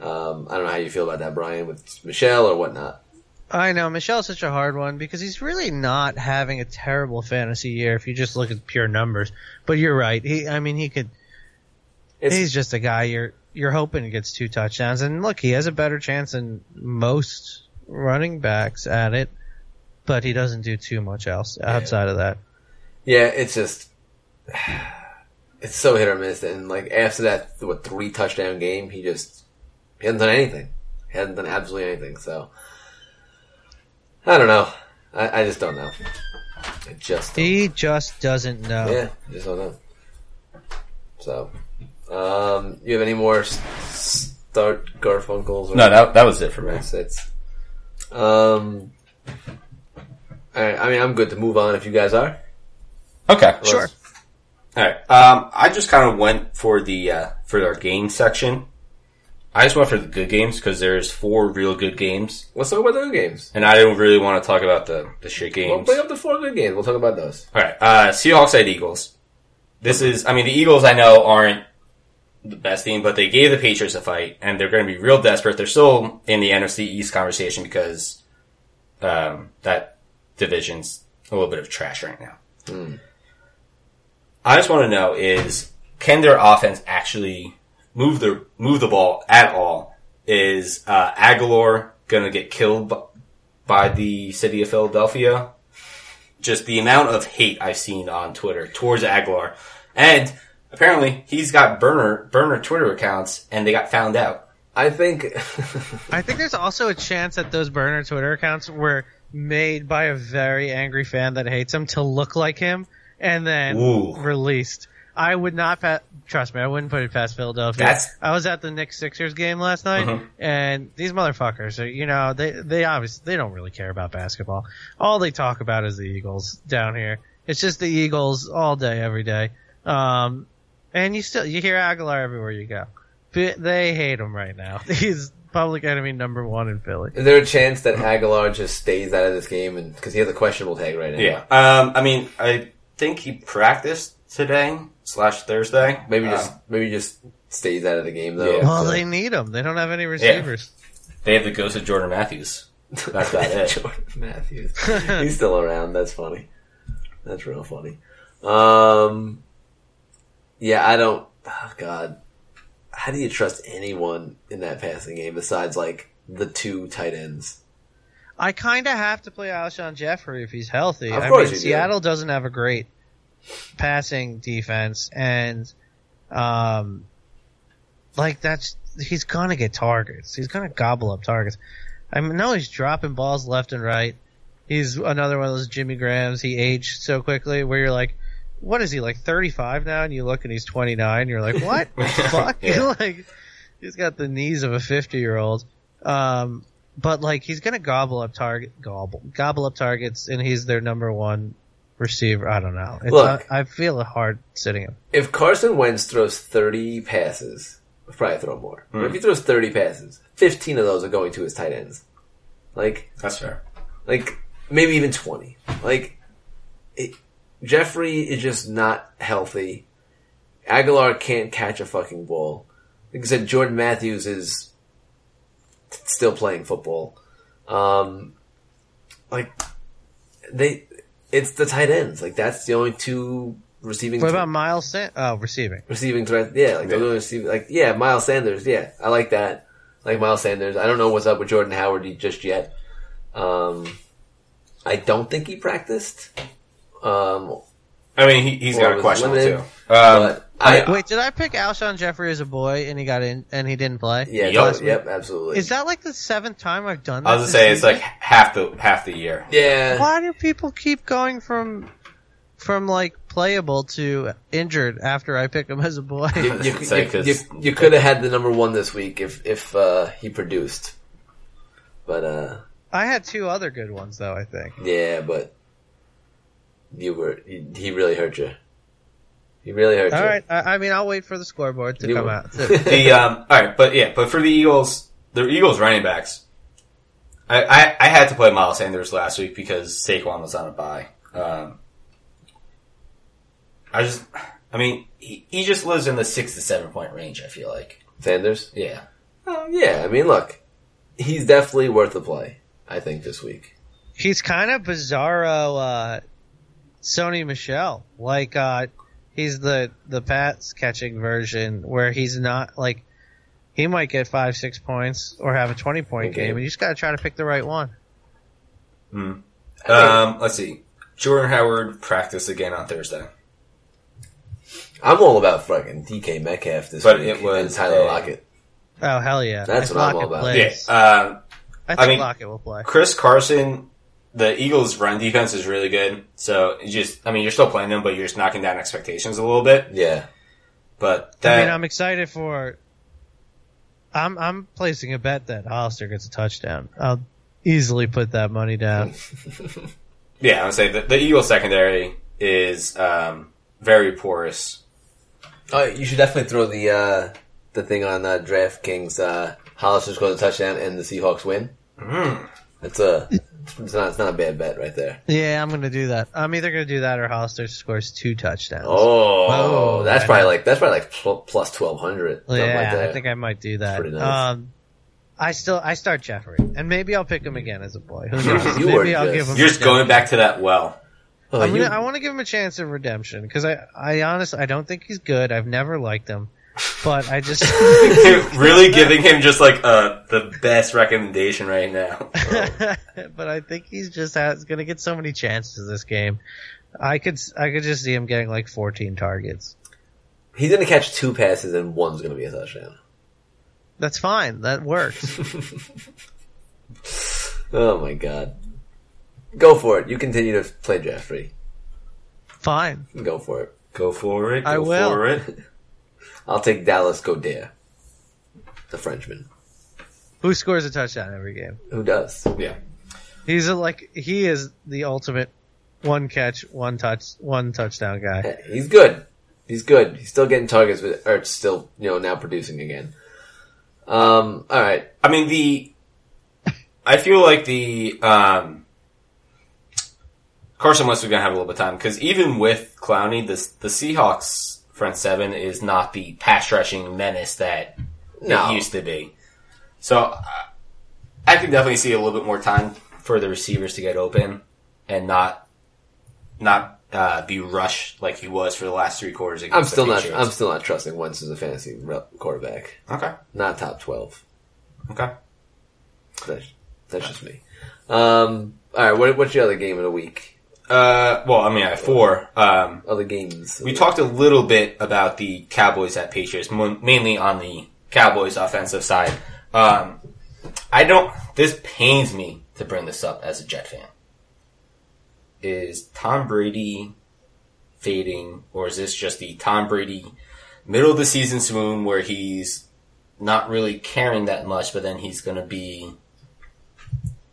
um, I don't know how you feel about that, Brian, with Michel or whatnot. I know Michel's such a hard one because he's really not having a terrible fantasy year if you just look at pure numbers. But you're right. He, I mean, he could. He's just a guy you're you're hoping gets two touchdowns, and look, he has a better chance than most running backs at it, but he doesn't do too much else outside of that. Yeah, it's just it's so hit or miss. And like after that, what three touchdown game, he just he hasn't done anything. He hasn't done absolutely anything. So I don't know. I, I just don't know. I just don't. He just doesn't know. yeah, just don't know. So, um, you have any more start Garfunkels? Or No, that, that was it for me. That's. Um. Alright, I mean, I'm good to move on if you guys are. Okay. Sure. All right. Um, I just kind of went for the uh, for our game section. I just went for the good games because there's four real good games, Let's talk about the good games. and I don't really want to talk about the the shit games. We'll games. bring up the four good games. We'll talk about those. All right. Uh, Seahawks at Eagles. This is, I mean, the Eagles I know aren't the best team, but they gave the Patriots a fight, and they're going to be real desperate. They're still in the NFC East conversation because um, that division's a little bit of trash right now. I just want to know is can their offense actually move the move the ball at all? Is uh, Agholor going to get killed b- by the city of Philadelphia? Just the amount of hate I've seen on Twitter towards Agholor, and apparently he's got burner burner Twitter accounts, and they got found out. I think I think there's also a chance that those burner Twitter accounts were made by a very angry fan that hates him to look like him and then Ooh. released. I would not pa- trust me. I wouldn't put it past Philadelphia. That's- I was at the Knicks Sixers game last night, Mhm. and these motherfuckers are, you know, they they obviously they don't really care about basketball. All they talk about is the Eagles down here. It's just the Eagles all day, every day. Um, and you still you hear Agholor everywhere you go. They hate him right now. He's public enemy number one in Philly. is there a chance that Agholor just stays out of this game and because he has a questionable tag right now? Yeah. Um, I mean, I think he practiced today slash Thursday. Maybe Uh, just maybe just stays out of the game though. Yeah. Well, So- they need him. They don't have any receivers. they have the ghost of Jordan Matthews. That's about it. Jordan Matthews. He's still around. That's funny. That's real funny. Um, yeah, I don't. Oh God, how do you trust anyone in that passing game besides like the two tight ends? I kind of have to play Alshon Jeffery if he's healthy. Of I course mean, you do. Seattle doesn't have a great passing defense, and um, like that's he's gonna get targets. He's gonna gobble up targets. I mean, now he's dropping balls left and right. He's another one of those Jimmy Grahams. He aged so quickly, where you're like, what is he like 35 now? And you look and he's 29. You're like, what? the fuck? Yeah. like, he's got the knees of a 50 year old. Um, but like he's gonna gobble up target gobble gobble up targets, and he's their number one receiver. I don't know. It's Look. not, I feel it hard sitting him. If Carson Wentz throws thirty passes, he'll probably throw more. But Hmm. if he throws thirty passes, fifteen of those are going to his tight ends. Like That's fair. like maybe even 20. Like, it, Jeffery is just not healthy. Agholor can't catch a fucking ball. Like I said, Jordan Matthews is still playing football. Um, like, they, it's the tight ends. Like, that's the only two receiving What thre- about Miles? San- oh, receiving. receiving threat. Yeah, like, Yeah. they're receiving, like, yeah, Miles Sanders. Yeah, I like that. Like Miles Sanders. I don't know what's up with Jordan Howard just yet. Um, I don't think he practiced. Um, I mean, he, he's Or got a question limited, too. Um, but I, Wait, did I pick Alshon Jeffery as a boy and he got in and he didn't play? yeah, Yup. yep, yep, absolutely. Is that like the seventh time I've done that? I was gonna this say it's like half the half the year. yeah, Why do people keep going from from like playable to injured after I pick him as a boy? you, you, Say, you, 'cause- you, you could have had the number one this week if if uh, he produced, but uh, I had two other good ones though. I think. yeah, but you were he, he really hurt you. He really hurt All you. right, I, I mean I'll wait for the scoreboard to You come will. out. The um, all right, but yeah, but for the Eagles, the Eagles running backs, I, I I had to play Miles Sanders last week because Saquon was on a bye. Um, I just, I mean, he, he just lives in the six to seven point range. I feel like, Sanders. yeah, Oh, yeah, I mean, look, he's definitely worth a play. I think this week. He's kind of bizarro, uh, Sony Michel. Like, uh, he's the, the pass catching version where he's not like, he might get five, six points or have a 20 point Okay. game and you just gotta try to pick the right one. um, let's see, Jordan Howard practiced again on Thursday. I'm all about fucking DK Metcalf this But week. it was and Tyler Lockett. Oh, hell yeah. That's If what I'm Lockett all about. plays, Yeah, um, I I think mean- Lockett will play. Chris Carson, the Eagles' run defense is really good. So you just, I mean, you're still playing them, but you're just knocking down expectations a little bit. Yeah. But that, I mean, I'm excited for. I'm I'm placing a bet that Hollister gets a touchdown. I'll easily put that money down. yeah, I would say the, the Eagles secondary is um, very porous. Oh, you should definitely throw the uh, the thing on uh, DraftKings. Uh, Hollister scores a touchdown and the Seahawks win. Mm. That's a It's not. It's not a bad bet right there. Yeah, I'm gonna do that. I'm either gonna do that or Hollister scores two touchdowns. Oh, Oh, that's I probably know. like that's probably like pl- plus twelve hundred. yeah, I think I might do that. Pretty nice. Um, I still I start Jeffery, and maybe I'll pick him again as a boy. Who knows? You maybe were I'll just- give him. You're just going back to that well. Oh, I'm gonna, I want to give him a chance of redemption because I, I honestly, I don't think he's good. I've never liked him, but I just, really giving him just like uh, the best recommendation right now. but I think he's just has, gonna get so many chances this game. I could, I could just see him getting like 14 targets. he's gonna catch two passes and one's gonna be a touchdown. That's fine. That works. Oh my god. Go for it. You continue to play Jeffery. fine. Go for it. Go for it. Go I will. For it. I'll take Dallas Goedert, the Frenchman. Who scores a touchdown every game? Who does? Yeah. He's a, like, he is the ultimate one catch, one touch, one touchdown guy. Hey, He's good. He's good. He's still getting targets, but Ertz still, you know, now producing again. Um, alright. I mean the. I feel like the um, Carson Wentz is going to have a little bit of time because even with Clowney, the the Seahawks front seven is not the pass rushing menace that No. it used to be. So uh, I can definitely see a little bit more time for the receivers to get open and not not uh, be rushed like he was for the last three quarters. Against I'm the still not, Patriots. I'm still not trusting Wentz as a fantasy quarterback. okay. Not top 12. Okay. That's, that's just me. Um, alright, what, what's your other game of the week? Uh, well, I mean, I have four. Um, Other games? We talked a little bit about the Cowboys at Patriots, mo- mainly on the Cowboys offensive side. Um, I don't. This pains me to bring this up as a Jet fan. Is Tom Brady fading, or is this just the Tom Brady middle of the season swoon where he's not really caring that much, but then he's going to be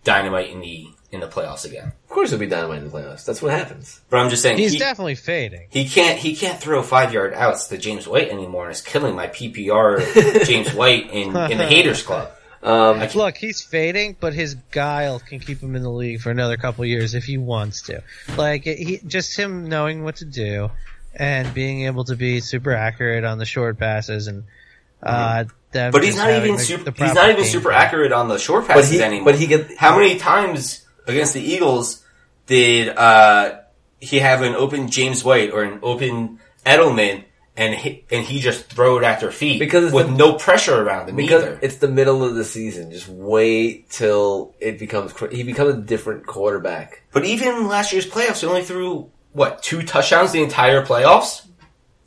dynamite in the in the playoffs again? Of course it'll be dynamite in the playoffs. That's what happens. But I'm just saying He's he- definitely fading. he can't he can't throw five yard outs to James White anymore and it's killing my PPR James White in, in the haters club. Um, Look, he's fading, but his guile can keep him in the league for another couple years if he wants to. Like he, just him knowing what to do and being able to be super accurate on the short passes and uh, them But he's not even the- super the he's not even super plan. accurate on the short but passes he, anymore. but he get, How many times against the Eagles did uh, he have an open James White or an open Edelman and he, and he just throw it at their feet Because with the- no pressure around him because either. it's the middle of the season. Just wait till it becomes, he becomes a different quarterback. But even last year's playoffs, he only threw what two touchdowns the entire playoffs.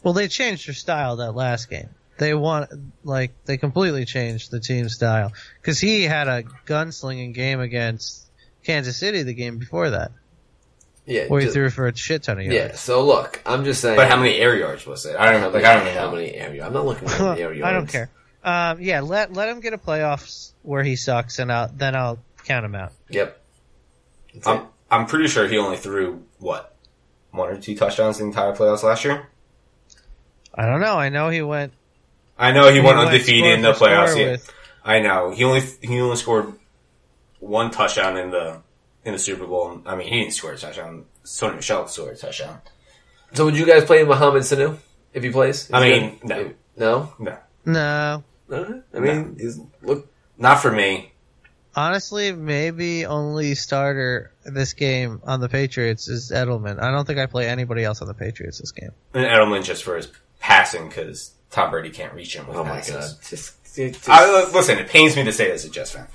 Well, they changed their style that last game. They want like they completely changed the team style because he had a gunslinging game against Kansas City the game before that, Yeah. where he just- threw for a shit ton of yards. yeah. So look, I'm just saying. But how many air yards was it? I don't know. Like I don't know how know. many area. I'm not looking at the area. I don't care. Um, yeah, let let him get a playoffs where he sucks, and I'll, then I'll count him out. Yep. That's. I'm I'm pretty sure he only threw what one or two touchdowns in the entire playoffs last year. I don't know. I know he went. I know he, went went undefeated in the playoffs. Yeah. with- I know he only he only scored one touchdown in the in the Super Bowl. I mean, he didn't score a touchdown. Sony Michel scored a touchdown. So would you guys play Mohamed Sanu if he plays? Is I mean, good? no. No. No, No, No? I mean, he's look. not for me. honestly, maybe only starter this game on the Patriots is Edelman. I don't think I play anybody else on the Patriots this game. And Edelman just for his passing because Tom Brady can't reach him with Oh my passes. god. Just, just- I, listen, it pains me to say this as a Jets fan.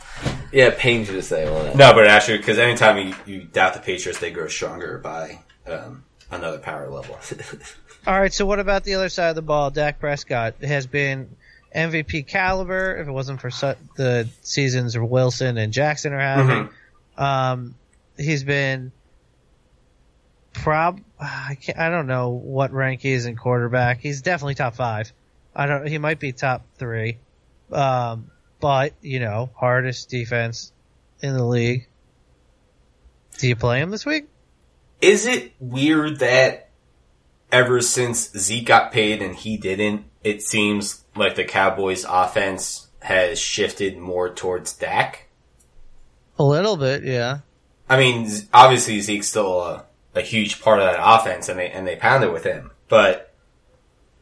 yeah, it pains you to say all that. No, but actually, because anytime you, you doubt the Patriots, they grow stronger by um, another power level. All right, so what about the other side of the ball? Dak Prescott has been MVP caliber. If it wasn't for su- the seasons Wilson and Jackson are having, um, he's been prob. I can't, I don't know what rank he is in quarterback. He's definitely top five. I don't. He might be top three, um, but you know, hardest defense in the league. Do you play him this week? Is it weird that ever since Zeke got paid and he didn't, it seems like the Cowboys' offense has shifted more towards Dak? A little bit, yeah. I mean, obviously Zeke's still a, a huge part of that offense, and they and they pound it with him. But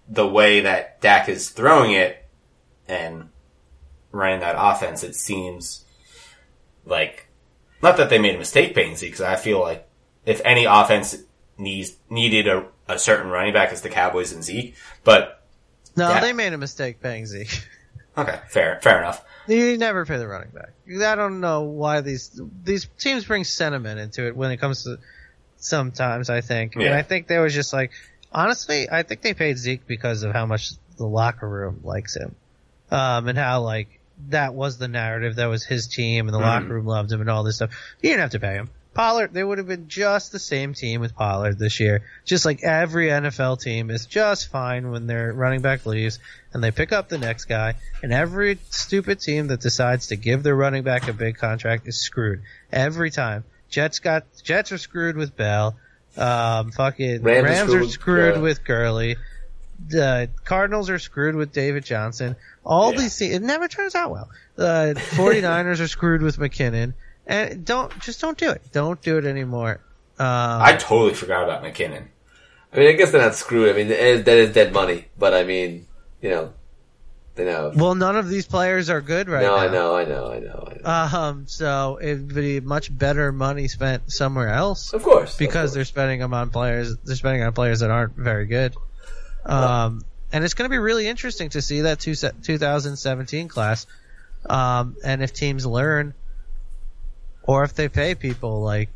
the way that Dak is throwing it and running that offense, it seems like not that they made a mistake paying Zeke. Because I feel like if any offense needs needed a, a certain running back, it's the Cowboys and Zeke. But No, Yeah. they made a mistake paying Zeke. okay, fair, fair enough. You never pay the running back. I don't know why these these teams bring sentiment into it when it comes to sometimes. I think, and I think they was just like, honestly, I think they paid Zeke because of how much the locker room likes him, um, and how like that was the narrative. That was his team, and the locker room loved him, and all this stuff. You didn't have to pay him. Pollard, they would have been just the same team with Pollard this year. Just like every NFL team is just fine when their running back leaves and they pick up the next guy. And every stupid team that decides to give their running back a big contract is screwed every time. Jets got Jets are screwed with Bell. Um, fucking Rams Rams, are are screwed screwed, with, uh, with Gurley. The Cardinals are screwed with David Johnson. All Yeah. these te- it never turns out well. The 49ers are screwed with McKinnon. And don't just don't do it. Don't do it anymore. Um, I totally forgot about McKinnon. I mean, I guess they're not screwed. I mean, that is, that is dead money. But I mean, you know, they know. well, none of these players are good right no, now. I know, I know, I know, I know. Um, so it'd be much better money spent somewhere else of course, because of they're spending them on players. They're spending on players that aren't very good. Um, and it's going to be really interesting to see that two, 2017 class. Um, and if teams learn, or if they pay people, like,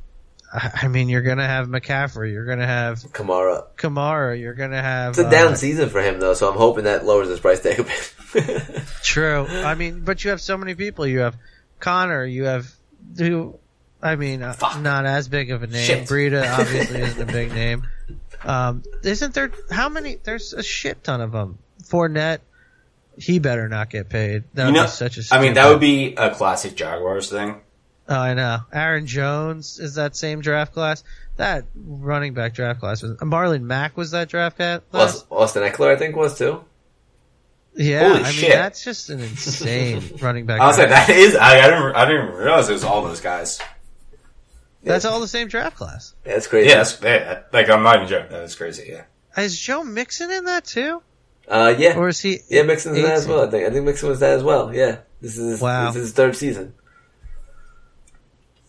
I mean, you're going to have McCaffrey, you're going to have Kamara. Kamara, you're going to have. It's a down uh, season for him though, so I'm hoping that lowers his price tag a bit. True. I mean, but you have so many people. You have Conner. You have who? I mean, uh, Fuck. not as big of a name. Shit. Breida obviously isn't a big name. Um, isn't there? How many? There's a shit ton of them. Fournette. He better not get paid. That You know, such a. I mean, that would be a classic Jaguars thing. Oh, I know. Aaron Jones is that same draft class. That running back draft class was. Marlon Mack was that draft class. Aus- Austin Ekeler, I think, was too. Yeah, Holy I mean shit. that's just an insane running back. I was like, that is. I, I didn't. I didn't even realize it was all those guys. That's all the same draft class. That's crazy. Yeah, that's yeah, like I'm not even joking. That is crazy. Yeah. Is Joe Mixon in that too, Uh, yeah. or is he? Yeah, Mixon's in that as well. I think. I think Mixon was that as well. Yeah. This is Wow. this is his third season.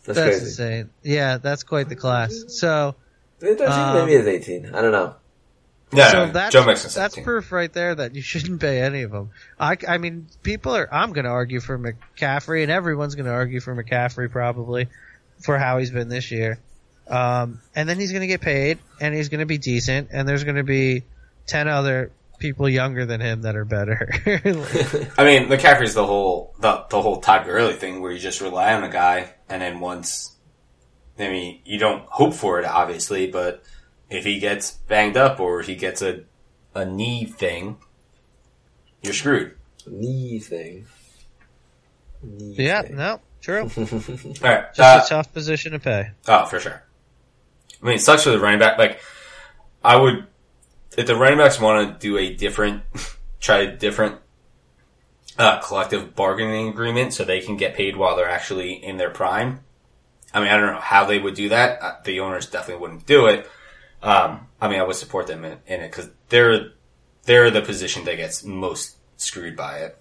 That's, That's crazy. insane. Yeah, that's quite the class. So, His Um, maybe it's eighteen. I don't know. Yeah. so no, that's Joe Mixon. that's 17. proof right there that you shouldn't pay any of them. I, I mean, people are. I'm going to argue for McCaffrey, and everyone's going to argue for McCaffrey probably for how he's been this year. Um, and then he's going to get paid, and he's going to be decent, and there's going to be ten other people younger than him that are better. I mean, McCaffrey's the whole the, the whole Todd Gurley thing where you just rely on a guy, and then once, I mean, you don't hope for it, obviously, but if he gets banged up or he gets a a knee thing, you're screwed. Knee thing. Knee yeah, thing. no, true. All right. Just uh, a tough position to pay. Oh, for sure. I mean, it sucks for the running back. Like, I would, if the running backs want to do a different, try a different uh, collective bargaining agreement so they can get paid while they're actually in their prime. I mean, I don't know how they would do that. Uh, the owners definitely wouldn't do it. Um, I mean, I would support them in, in it because they're they're the position that gets most screwed by it.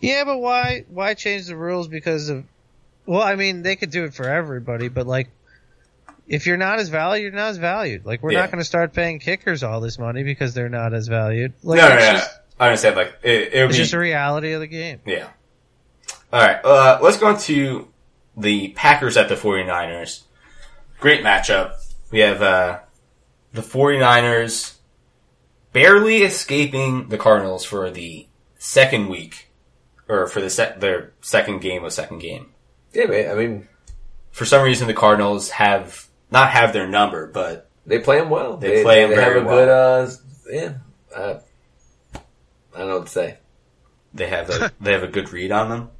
Yeah, but why why change the rules because of well, I mean, they could do it for everybody, but like if you're not as valued, you're not as valued. Like we're Yeah. not going to start paying kickers all this money because they're not as valued. Like no, no, no, just I understand. Like, it, it would it's be just a reality of the game. Yeah. All right. Uh, let's go on to the Packers at the 49ers. Great matchup. We have uh, the 49ers barely escaping the Cardinals for the second week, or for the sec- their second game of second game. Yeah, man. I mean, For some reason, the Cardinals have not have their number, but they play them well. They play them they very have a well. good. Uh, yeah. Uh, I don't know what to say. they have a, they have a good read on them.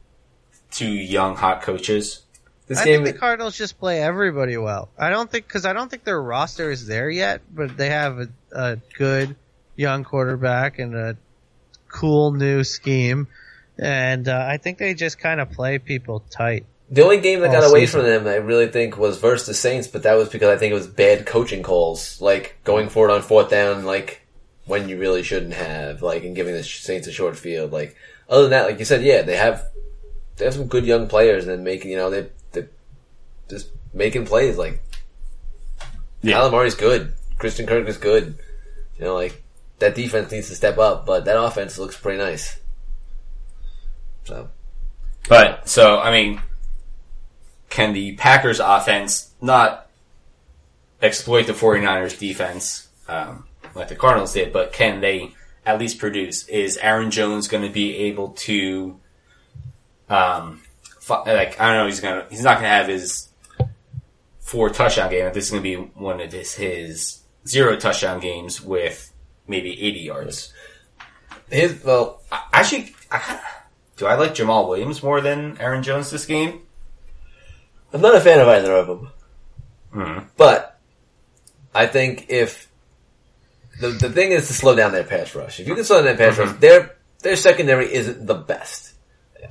Two young hot coaches. This I game. think the Cardinals just play everybody well. I don't think because I don't think their roster is there yet, but they have a, a good young quarterback and a cool new scheme, and uh, I think they just kind of play people tight. The only game that got away season. from them, I really think, was versus the Saints, but that was because I think it was bad coaching calls, like going for it on fourth down, like when you really shouldn't have, like and giving the Saints a short field. Like other than that, like you said, yeah, they have they have some good young players and making, you know, they they just making plays. Like Yeah. Kyler Murray's good, Christian Kirk is good. You know, like that defense needs to step up, but that offense looks pretty nice. So But so I mean, can the Packers offense not exploit the 49ers defense um, like the Cardinals did, but can they at least produce? Is Aaron Jones going to be able to, um, fi- like I don't know, he's gonna he's not going to have his four touchdown game. This is going to be one of his his zero touchdown games with maybe 80 yards. his well, I, actually, I do I like Jamaal Williams more than Aaron Jones this game? I'm not a fan of either of them. Hmm. But I think if the the thing is to slow down their pass rush. If you can slow down their pass rush, their their secondary isn't the best.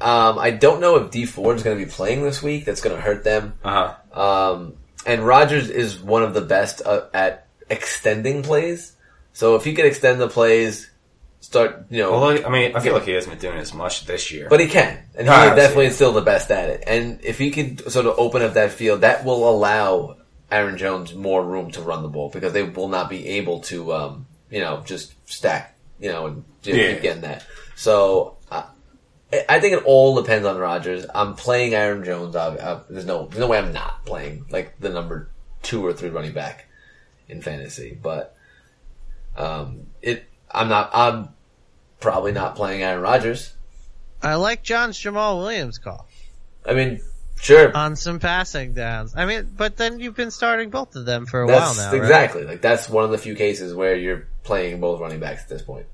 Um, I don't know if Dee Ford is going to be playing this week. That's going to hurt them. Uh huh. Um, and Rodgers is one of the best uh, at extending plays. So if he can extend the plays, start you know, Although, I mean, I feel like he hasn't been doing as much this year. but he can, and he Ah, I definitely is still the best at it. And if he can sort of open up that field, that will allow Aaron Jones more room to run the ball because they will not be able to, um, you know, just stack, you know, and just Yeah. keep getting that. So I- I think it all depends on Rodgers. I'm playing Aaron Jones. I, I, there's no, there's no way I'm not playing like the number two or three running back in fantasy, but um, it. I'm not. I'm probably not playing Aaron Rodgers. I like John's Jamaal Williams call I mean, sure. on some passing downs. I mean, but then you've been starting both of them for a that's while now, right? exactly like that's one of the few cases where you're playing both running backs at this point.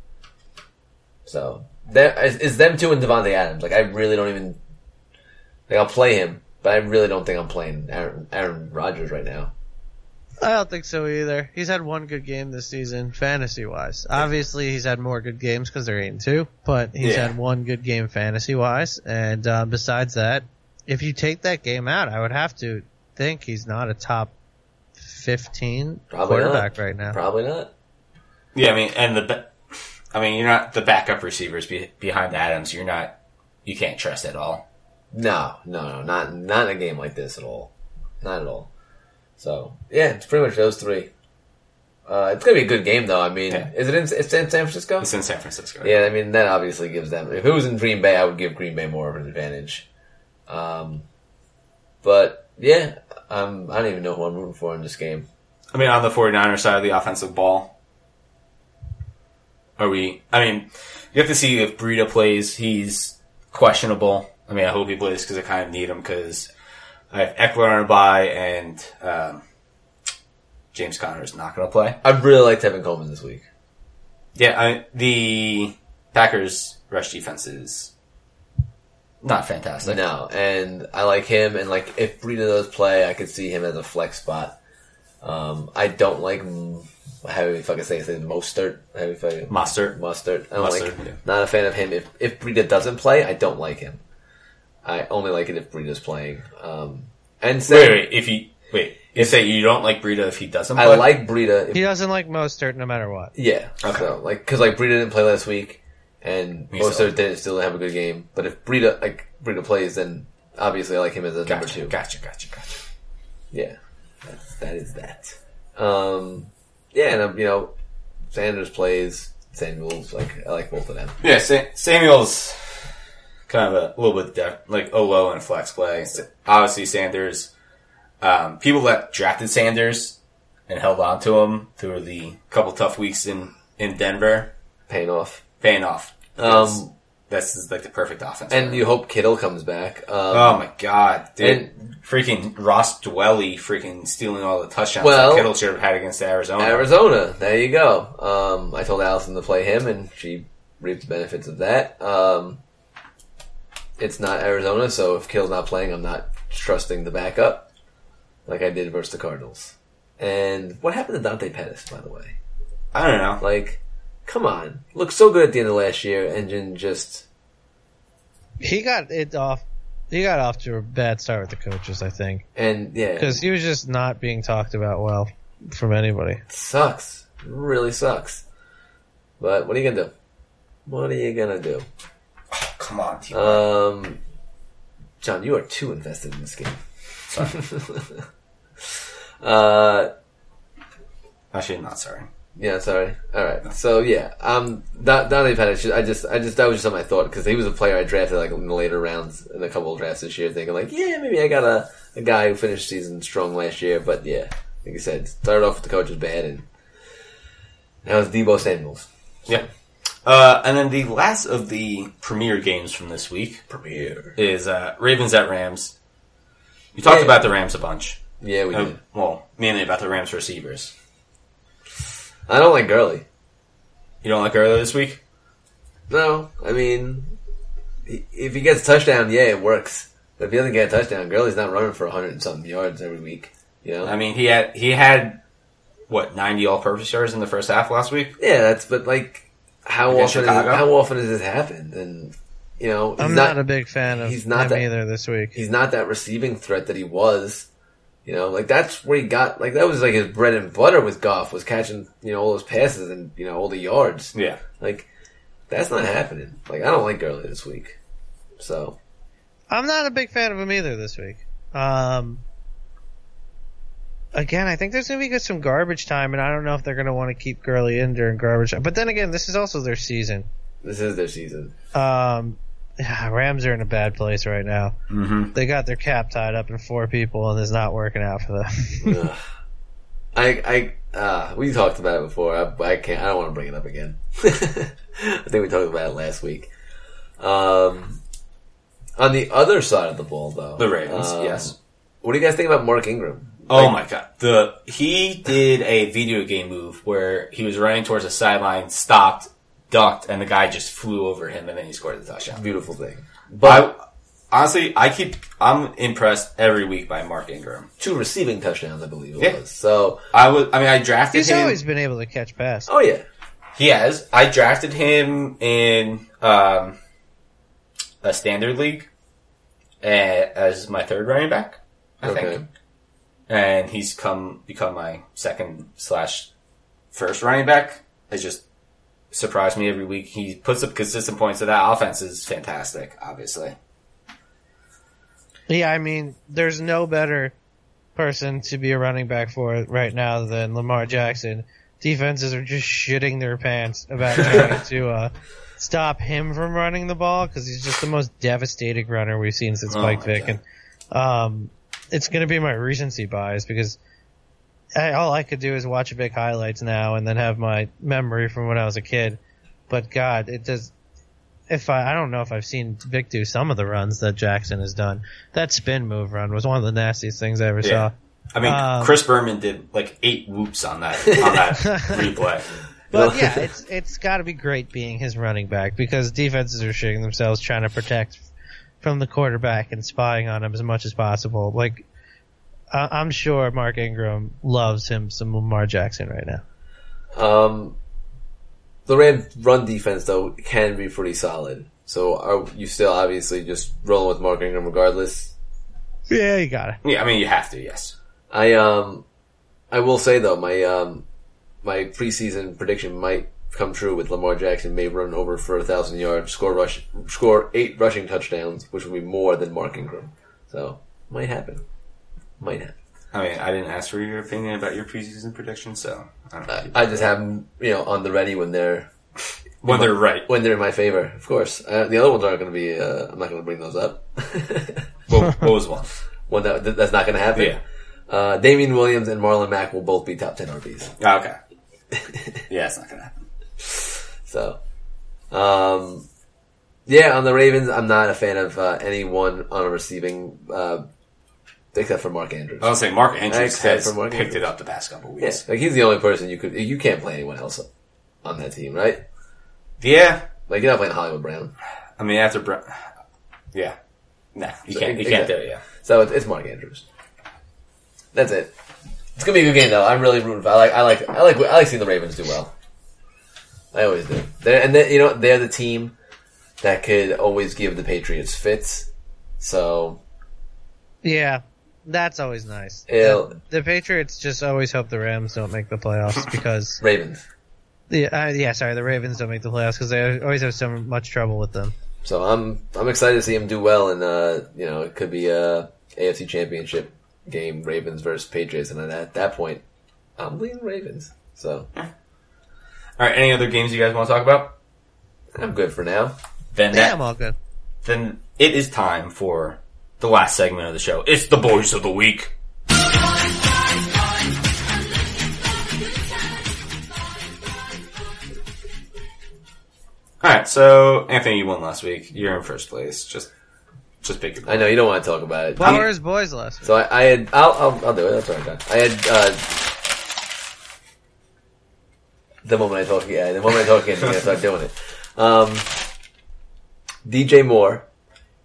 So there is, is them two and Davante Adams. Like I really don't even like I'll play him, but I really don't think I'm playing Aaron, Aaron Rodgers right now. I don't think so either. He's had one good game this season, fantasy wise. Obviously, he's had more good games because they're eight and two, but he's Yeah. had one good game fantasy wise. And uh, besides that, if you take that game out, I would have to think he's not a top fifteen Probably quarterback not. right now. Probably not. yeah, I mean, and the, I mean, you're not the backup receivers be, behind Adams. You're not, you can't trust at all. No, no, no, not not in a game like this at all. Not at all. So yeah, it's pretty much those three. Uh, it's gonna be a good game though. I mean, Yeah. is it in, it's in San Francisco? It's in San Francisco. Yeah, I mean that obviously gives them. If it was in Green Bay, I would give Green Bay more of an advantage. Um, but yeah, um, I don't even know who I'm rooting for in this game. I mean, on the 49er side of the offensive ball, are we, I mean, you have to see if Breida plays. He's questionable. I mean, I hope he plays because I kind of need him because I have Ekeler on a bye and, um, James Conner is not going to play. I really like Tevin Coleman this week. Yeah, I, the Packers rush defense is not fantastic. No, and I like him. And like if Breida does play, I could see him as a flex spot. Um, I don't like how if I can say say Mostert. How if I Mustard. Mustard. I don't Mustard, like. yeah. Not a fan of him. If if Breida doesn't play, I don't like him. I only like it if Breida's playing. Um, and so Wait, wait, if you, wait, you say you don't like Breida if he doesn't play? I like Breida. If, He doesn't like Mostert no matter what. yeah. Okay. So like because like Breida didn't play last week, and Me Mostert so. didn't still have a good game. But if Breida like Breida plays, then obviously I like him as a number Gotcha, two. gotcha, gotcha, gotcha. Yeah, that's, that is that. Um, yeah, and um, you know, Sanders plays. Samuels like I like both of them. Yeah, Sa- Samuel's kind of a little bit def- like OO and flex play. Obviously, Sanders. Um, people that drafted Sanders and held on to him through the couple tough weeks in in Denver, Paying off. paying off. Um, That's is like the perfect offense. and you hope Kittle comes back. Um, oh my god, dude! and- freaking Ross Dwelley, freaking stealing all the touchdowns Well- that Kittle should have had against Arizona. Arizona. There you go. Um, I told Allison to play him, and she reaped the benefits of that. Um, it's not Arizona, so if Kittle's not playing, I'm not trusting the backup like I did versus the Cardinals. And what happened to Dante Pettis, by the way? I don't know. Like, come on, looked so good at the end of last year, and then just He got it off he got off to a bad start with the coaches, I think, And yeah, because he was just not being talked about well from anybody. sucks. Really sucks. But what are you gonna do? What are you gonna do? Come on. Um, John, you are too invested in this game. uh, Actually, not sorry. yeah, sorry. All right. So yeah, um, Don- Donnie Pettis. I just, I just, that was just my thought because he was a player I drafted like in the later rounds in a couple of drafts this year, thinking like, yeah, maybe I got a, a guy who finished season strong last year, but yeah, like I said, started off with the coach was bad, and now was Deebo Samuels. Yeah. Uh, and then the last of the premier games from this week Premier. is uh, Ravens at Rams. You talked Yeah. about the Rams a bunch. Yeah, we Uh, did. well, mainly about the Rams receivers. I don't like Gurley. You don't like earlier this week? No, I mean, if he gets a touchdown, yeah, it works. But if he doesn't get a touchdown, Gurley's not running for 100 and something yards every week. You know? I mean, he had he had what ninety all-purpose yards in the first half last week. yeah, that's, but like, how Against often, is, how often has this happened? And, you know, he's I'm not, a big fan of he's not him that- either this week. he's not that receiving threat that he was. You know, like that's where he got, like that was like his bread and butter with Goff was catching, you know, all those passes and, you know, all the yards. Yeah. Like, that's not happening. Like, I don't like Gurley this week. So, I'm not a big fan of him either this week. Um, again, I think there's going to be some garbage time, and I don't know if they're going to want to keep Gurley in during garbage time. But then again, this is also their season. this is their season. Um, Rams are in a bad place right now. Mm-hmm. They got their cap tied up in four people, and it's not working out for them. I, I, uh, we talked about it before. I, I can't, I don't want to bring it up again. I think we talked about it last week. Um, on the other side of the ball, though, The Ravens, um, yes. What do you guys think about Mark Ingram? Oh Like, my god. The he did a video game move where he was running towards the sideline, stopped, ducked, and the guy just flew over him and then he scored the touchdown. Beautiful thing. But I honestly I keep I'm impressed every week by Mark Ingram. two receiving touchdowns, I believe it Yeah. was. So, I was I mean I drafted He's him always been able to catch passes. oh yeah, He has. I drafted him in um, a standard league uh, as my third running back, I Okay. think. And he's come become my second slash first running back. It just surprised me every week. He puts up consistent points, so that offense is fantastic. Obviously, Yeah, I mean, there's no better person to be a running back for right now than Lamar Jackson. Defenses are just shitting their pants about trying to uh, stop him from running the ball because he's just the most devastating runner we've seen since Oh Mike Vick. And um, it's going to be my recency bias because I, all I could do is watch big highlights now and then have my memory from when I was a kid. But God, it does. If I, I don't know if I've seen Vick do some of the runs that Jackson has done. That spin move run was one of the nastiest things I ever Yeah. saw. I mean, Um, Chris Berman did like eight whoops on that on that replay. But yeah, it's it's got to be great being his running back because defenses are shitting themselves trying to protect from the quarterback and spying on him as much as possible. Like I I'm sure Mark Ingram loves him some Lamar Jackson right now. Um, the Rams' run defense though can be pretty solid. So are you still obviously just rolling with Mark Ingram regardless? Yeah, you got it. Yeah, I mean, you have to. Yes. I um, I will say though my um, my preseason prediction might come true with Lamar Jackson may run over for a thousand yards, score rush, score eight rushing touchdowns, which would be more than Mark Ingram. So might happen, might happen. I mean, I didn't ask for your opinion about your preseason prediction, so I don't know. I, I just have them, you know, on the ready when they're when they're right. when they're in my favor. Of course, uh, the other ones aren't going to be. Uh, I'm not going to bring those up. What, what was one? one that that's not going to happen. Yeah. Uh, Damien Williams and Marlon Mack will both be top ten RBs. Ah, okay. Yeah, it's not gonna happen. So, um, yeah, on the Ravens, I'm not a fan of uh, anyone on a receiving, uh, except for Mark Andrews. I was saying Mark Andrews Except has Mark picked Andrews. it up the past couple yeah, weeks. like he's the only person you could. You can't play anyone else on that team, right? Yeah. Like you're not playing Hollywood Brown. I mean, after Brown, yeah, nah, you So, can't, you can't do it. Yeah. So it's, it's Mark Andrews. That's it. It's gonna be a good game though. I'm really rooting for. I like. I like. I like. I like seeing the Ravens do well. I always do. They're, and they, you know they're the team that could always give the Patriots fits. So Yeah, that's always nice. The, the Patriots just always hope the Rams don't make the playoffs because Ravens. the uh, yeah, sorry, the Ravens don't make the playoffs because they always have so much trouble with them. So I'm I'm excited to see him do well, and uh, you know it could be a AFC Championship game, Ravens versus Patriots, and at that point, I'm leaning Ravens. So All right. Any other games you guys want to talk about? I'm good for now. Then Yeah, that, I'm all good. then it is time for the last segment of the show. It's the boys of the week. All right, so Anthony, you won last week. You're in first place. Just, just pick your. I know you don't want to talk about it. How were his boys last week? So I, I had I'll, I'll I'll do it. That's all right. John. I had uh, the moment I talk yeah the moment I talk again, you're start doing it. Um, DJ Moore,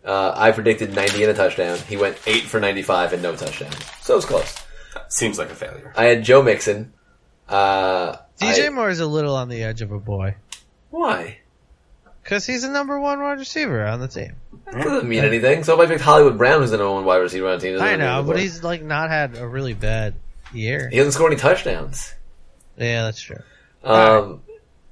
uh, I predicted 90 and a touchdown. He went eight for 95 and no touchdowns. So it was close. Seems like a failure. I had Joe Mixon. Uh, DJ I- Moore is a little on the edge of a boy why? because he's the number one wide receiver on the team. That doesn't mean anything. So if I picked Hollywood Brown, who's the number one wide receiver on the team, doesn't I know, but he's like not had a really bad year. he hasn't scored any touchdowns. Yeah, that's true. Um,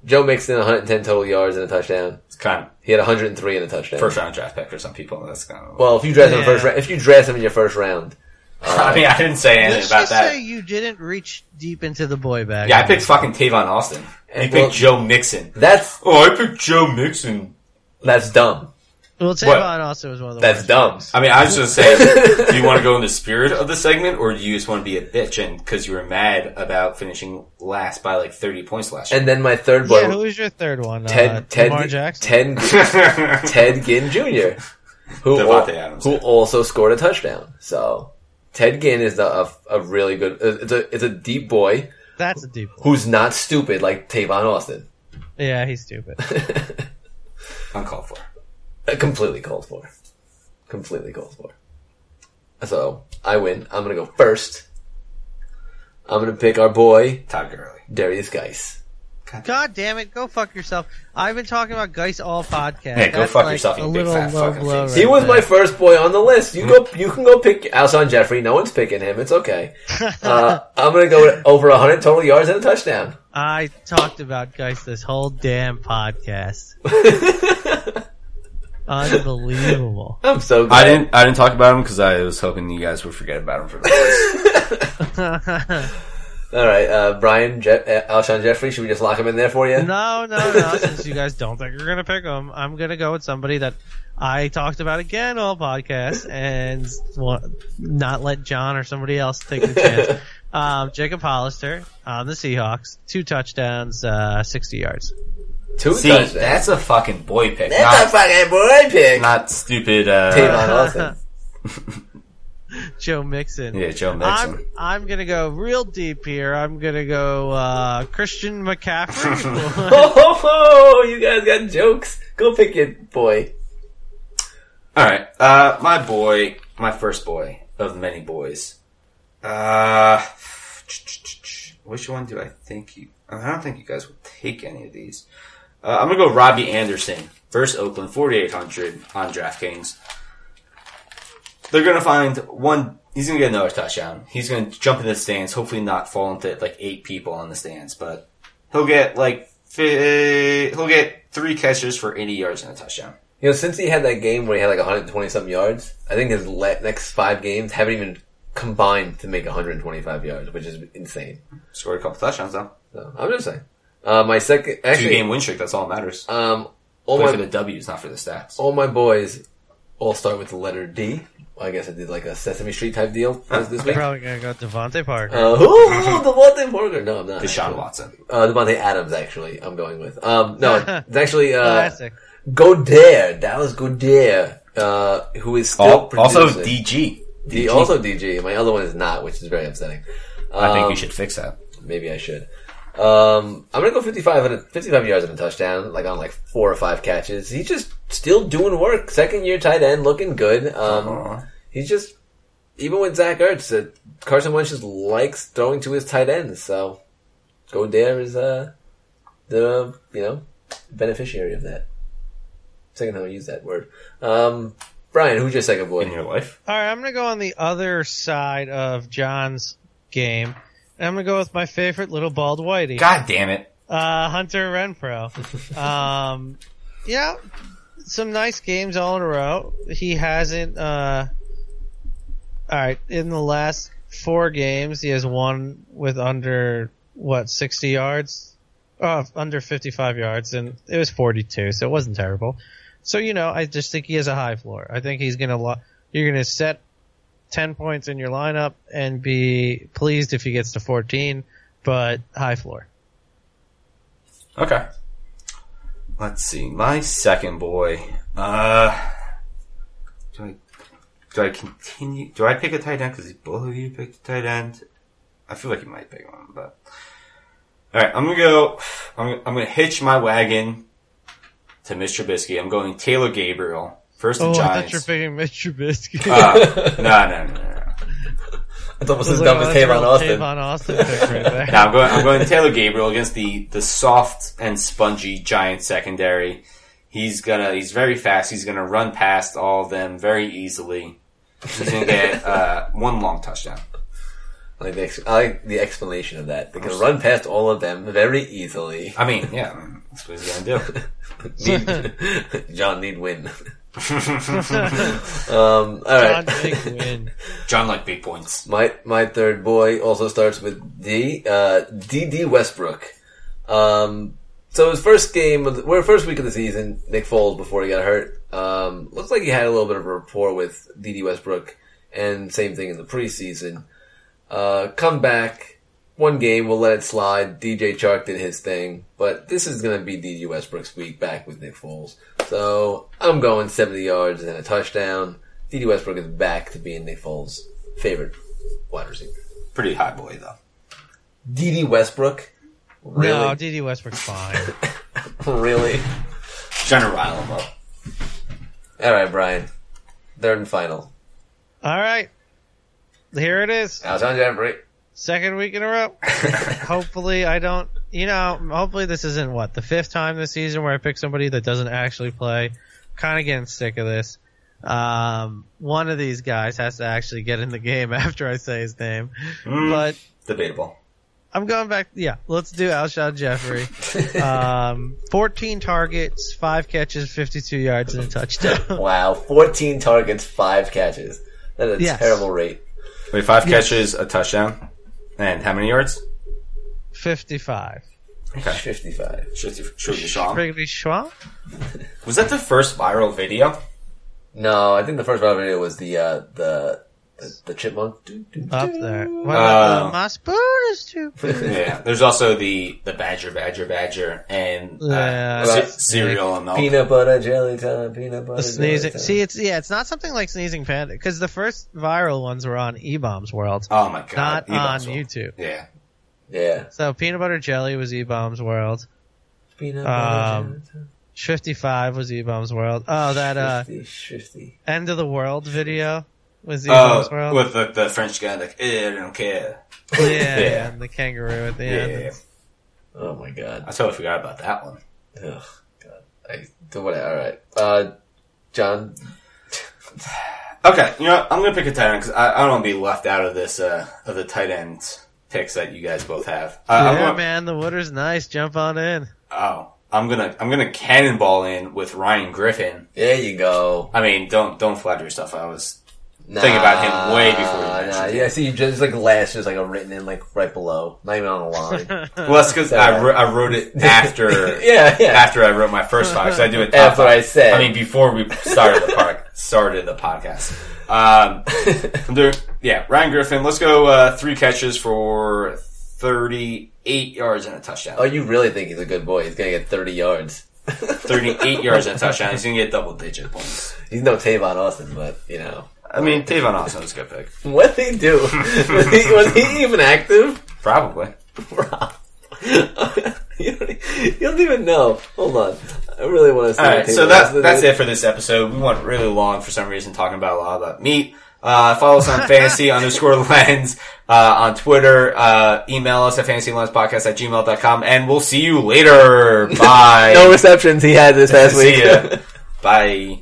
Joe Mixon, 110 total yards and a touchdown. It's kind of He had 103 and a touchdown. first round draft pick for some people. That's kind of. Well, if you draft him in Yeah. first round, if you draft him in your first round, I mean, I didn't say anything Let's about just that. say you didn't reach deep into the boy bag. Yeah, I picked fucking Tavon Austin. And you Well- picked Joe Mixon. that's Oh, I picked Joe Mixon. that's dumb. Well, Tavon also was one of the That's worst dumb. picks. I mean, I was just saying, do you want to go in the spirit of the segment, or do you just want to be a bitch and because you were mad about finishing last by like thirty points last year? And then my third boy, Yeah, who was your third one? Ted uh, Ted Lamar Jackson. Ted Ted Ginn Jr. Who Davante Adams. who also scored a touchdown. So Ted Ginn is the, a, a really good. uh, It's a it's a deep boy That's a deep one. who's not stupid like Tavon Austin. Yeah, he's stupid. Uncalled for. Uh, Completely called for. Completely called for. So I win. I'm gonna go first. I'm gonna pick our boy Todd Gurley. Derrius Guice. God damn it, go fuck yourself. I've been talking about Guice all podcast. Hey, go That's fuck like yourself, you a big little fat low fucking blow face. He right was my first boy on the list. You go. You can go pick Alshon Jeffery. No one's picking him. It's okay. Uh, I'm gonna go with over 100 total yards and a touchdown. I talked about Guice this whole damn podcast. Unbelievable. I'm so glad. I didn't. I didn't talk about him because I was hoping you guys would forget about him for the boys. All right, uh, Brian, Je- uh, Alshon Jeffery. Should we just lock him in there for you? no, no, no. Since you guys don't think you're gonna pick him, I'm gonna go with somebody that I talked about again all podcast and wa- not let John or somebody else take the chance. Um, Jacob Hollister on the Seahawks, two touchdowns, uh, 60 yards. Two See, touchdowns. that's a fucking boy pick, That's not, a fucking boy pick. not stupid. Uh, Tavon Austin. Joe Mixon. yeah, Joe Mixon. I'm I'm gonna go real deep here. I'm gonna go uh, Christian McCaffrey. Oh, you guys got jokes. Go pick it, boy. All right, uh, my boy, my first boy of many boys. Uh, which one do I think you? I don't think you guys will take any of these. Uh, I'm gonna go Robby Anderson versus Oakland, 4,800 on DraftKings. They're gonna find one. He's gonna get another touchdown. He's gonna jump in the stands. Hopefully, not fall into like eight people on the stands, but he'll get like fi- he'll get three catches for 80 yards and a touchdown. You know, since he had that game where he had like 120 something yards, I think his le- next five games haven't even combined to make 125 yards, which is insane. Scored a couple touchdowns though. So, I'm just saying. Uh, my second, actually, Two actually, game win streak. That's all that matters. um, all Play my for the W's, not for the stats. all my boys all start with the letter D. Well, I guess I did like a Sesame Street type deal this, this week. Probably gonna go DeVante Parker. Uh, who? DeVante Parker? No, I'm not. Deshaun actually. Watson. Uh, Davante Adams, actually, I'm going with. Um, no, it's actually, uh, Classic. Goedert, Dallas Goedert, uh, who is still Al- also producing. DG. D- also DG. My other one is not, which is very upsetting. I think Um, you should fix that. Maybe I should. Um, I'm gonna go 55 and 55 yards and a touchdown, like on like four or five catches. He's just still doing work. Second year tight end, looking good. Um, Aw. he's just even with Zach Ertz, uh, Carson Wentz just likes throwing to his tight ends. So Goedert is uh the you know beneficiary of that. Second time I use that word. Um, Brian, who's your second boy? in your life. All right, I'm gonna go on the other side of John's game, and I'm gonna go with my favorite little bald whitey, God damn it! uh, Hunter Renfrow. um, yeah, some nice games all in a row. He hasn't. Uh, all right, in the last four games, he has one with under what 60 yards, uh, under 55 yards, and it was 42, so it wasn't terrible. So you know, I just think he has a high floor. I think he's gonna. Lo- you're gonna set 10 points in your lineup and be pleased if he gets to 14, but high floor. Okay. Let's see. My second boy. Uh, do I do I continue? Do I pick a tight end because both of you picked a tight end? I feel like you might pick one, but all right. I'm gonna go. I'm I'm gonna hitch my wagon to Mr. Trubisky. I'm going Taylor Gabriel first. Oh, the I thought Giants. you're picking Mitch Trubisky. Uh, no, no, no, no, no. It's almost I as was dumb like, as oh, that's Tavon real Austin. Tavon Austin pick right there. Now I'm going. I'm going Taylor Gabriel against the the soft and spongy Giant secondary. He's gonna. He's very fast. He's gonna run past all of them very easily. He's gonna get uh, one long touchdown. I like, the ex- I like the explanation of that. They can run past all of them very easily. I mean, yeah, I mean, that's what he's gonna do. Need, John need win. um, all right. John Big win. John like big points. My my third boy also starts with D. Uh, D. Westbrook. Um, so his first game, of the, well, first week of the season, Nick Foles before he got hurt. Um, looks like he had a little bit of a rapport with D. Westbrook, and same thing in the preseason. Uh, come back. One game, we'll let it slide. DJ Chark did his thing, but this is going to be Dede Westbrook's week back with Nick Foles. So I'm going 70 yards and a touchdown. Dede Westbrook is back to being Nick Foles' favorite wide receiver. Pretty high boy though. Dede Westbrook? Really? No, Dede Westbrook's fine. really? Trying to rile him up. All right, Brian. Third and final. All right. Here it is. Alshon Jeffery. Second week in a row. hopefully I don't, you know, hopefully this isn't what, the fifth time this season where I pick somebody that doesn't actually play. Kind of getting sick of this. Um, one of these guys has to actually get in the game after I say his name. Mm, But debatable. I'm going back. Yeah, let's do Alshon Jeffery. Um, 14 targets, five catches, 52 yards, and a touchdown. Wow, 14 targets, 5 catches. That is a Yes. terrible rate. Wait, five Yes. catches, a touchdown, and how many yards? 55. Okay. 55. Should should be Schwab? Was that the first viral video? No, I think the first viral video was the, uh, the, the, the chipmunk. Doo, doo, Up doo. there. What about the, my spoon is too big. Yeah. There's also the the badger, badger, badger, and uh, Yeah. ce- cereal and milk. Peanut butter jelly time, peanut butter The sneezing. jelly time. See, it's yeah, it's not something like sneezing panda because the first viral ones were on eBaum's World, Oh my god! not on E-bombs will- YouTube. Yeah. Yeah. So peanut butter jelly was eBaum's World. Peanut Um, butter jelly time. 55 was eBaum's World. Oh, that uh, Shifty, shifty. end of the world video was eBaum's Oh, World. with the, the French guy, like, eh, I don't care. yeah, Yeah. and the kangaroo at the Yeah, end. Oh my god. I totally forgot about that one. Ugh, god. I, do what, alright. Uh, John, Okay, you know, what? I'm gonna pick a tight end because I, I don't want to be left out of this uh, of the tight end picks that you guys both have. Uh, yeah, gonna, man, the water's nice. Jump on in. Oh, I'm gonna I'm gonna cannonball in with Ryan Griffin. there you go. I mean, don't don't flatter yourself. I was Nah, Thinking about him way before you Nah, mentioned yeah, see, you just like last, just like a written in like right below, not even on the line. well, that's because I, wr- I wrote it after yeah, yeah. after I wrote my first five. So I do it top After five. I said. I mean, before we started the park started the podcast. Um, I'm doing yeah, Ryan Griffin. Let's go uh, three catches for 38 yards and a touchdown. oh, you really think he's a good boy? He's gonna get thirty yards. 38 yards and a touchdown. He's gonna get double digit points. He's no Tavon Austin, but you know I mean, Tavon Austin was a good pick. what did he do? was, he, was he even active? Probably. Rob. you, don't, you don't even know. Hold on, I really want to see. All right, so that's that's it for this episode. We went really long for some reason talking about a lot about meat. Uh, follow us on fantasy underscore lens, uh, on Twitter, uh, email us at fantasylens at gmail.com, and we'll see you later. Bye. No receptions he had this past See week. ya. Bye.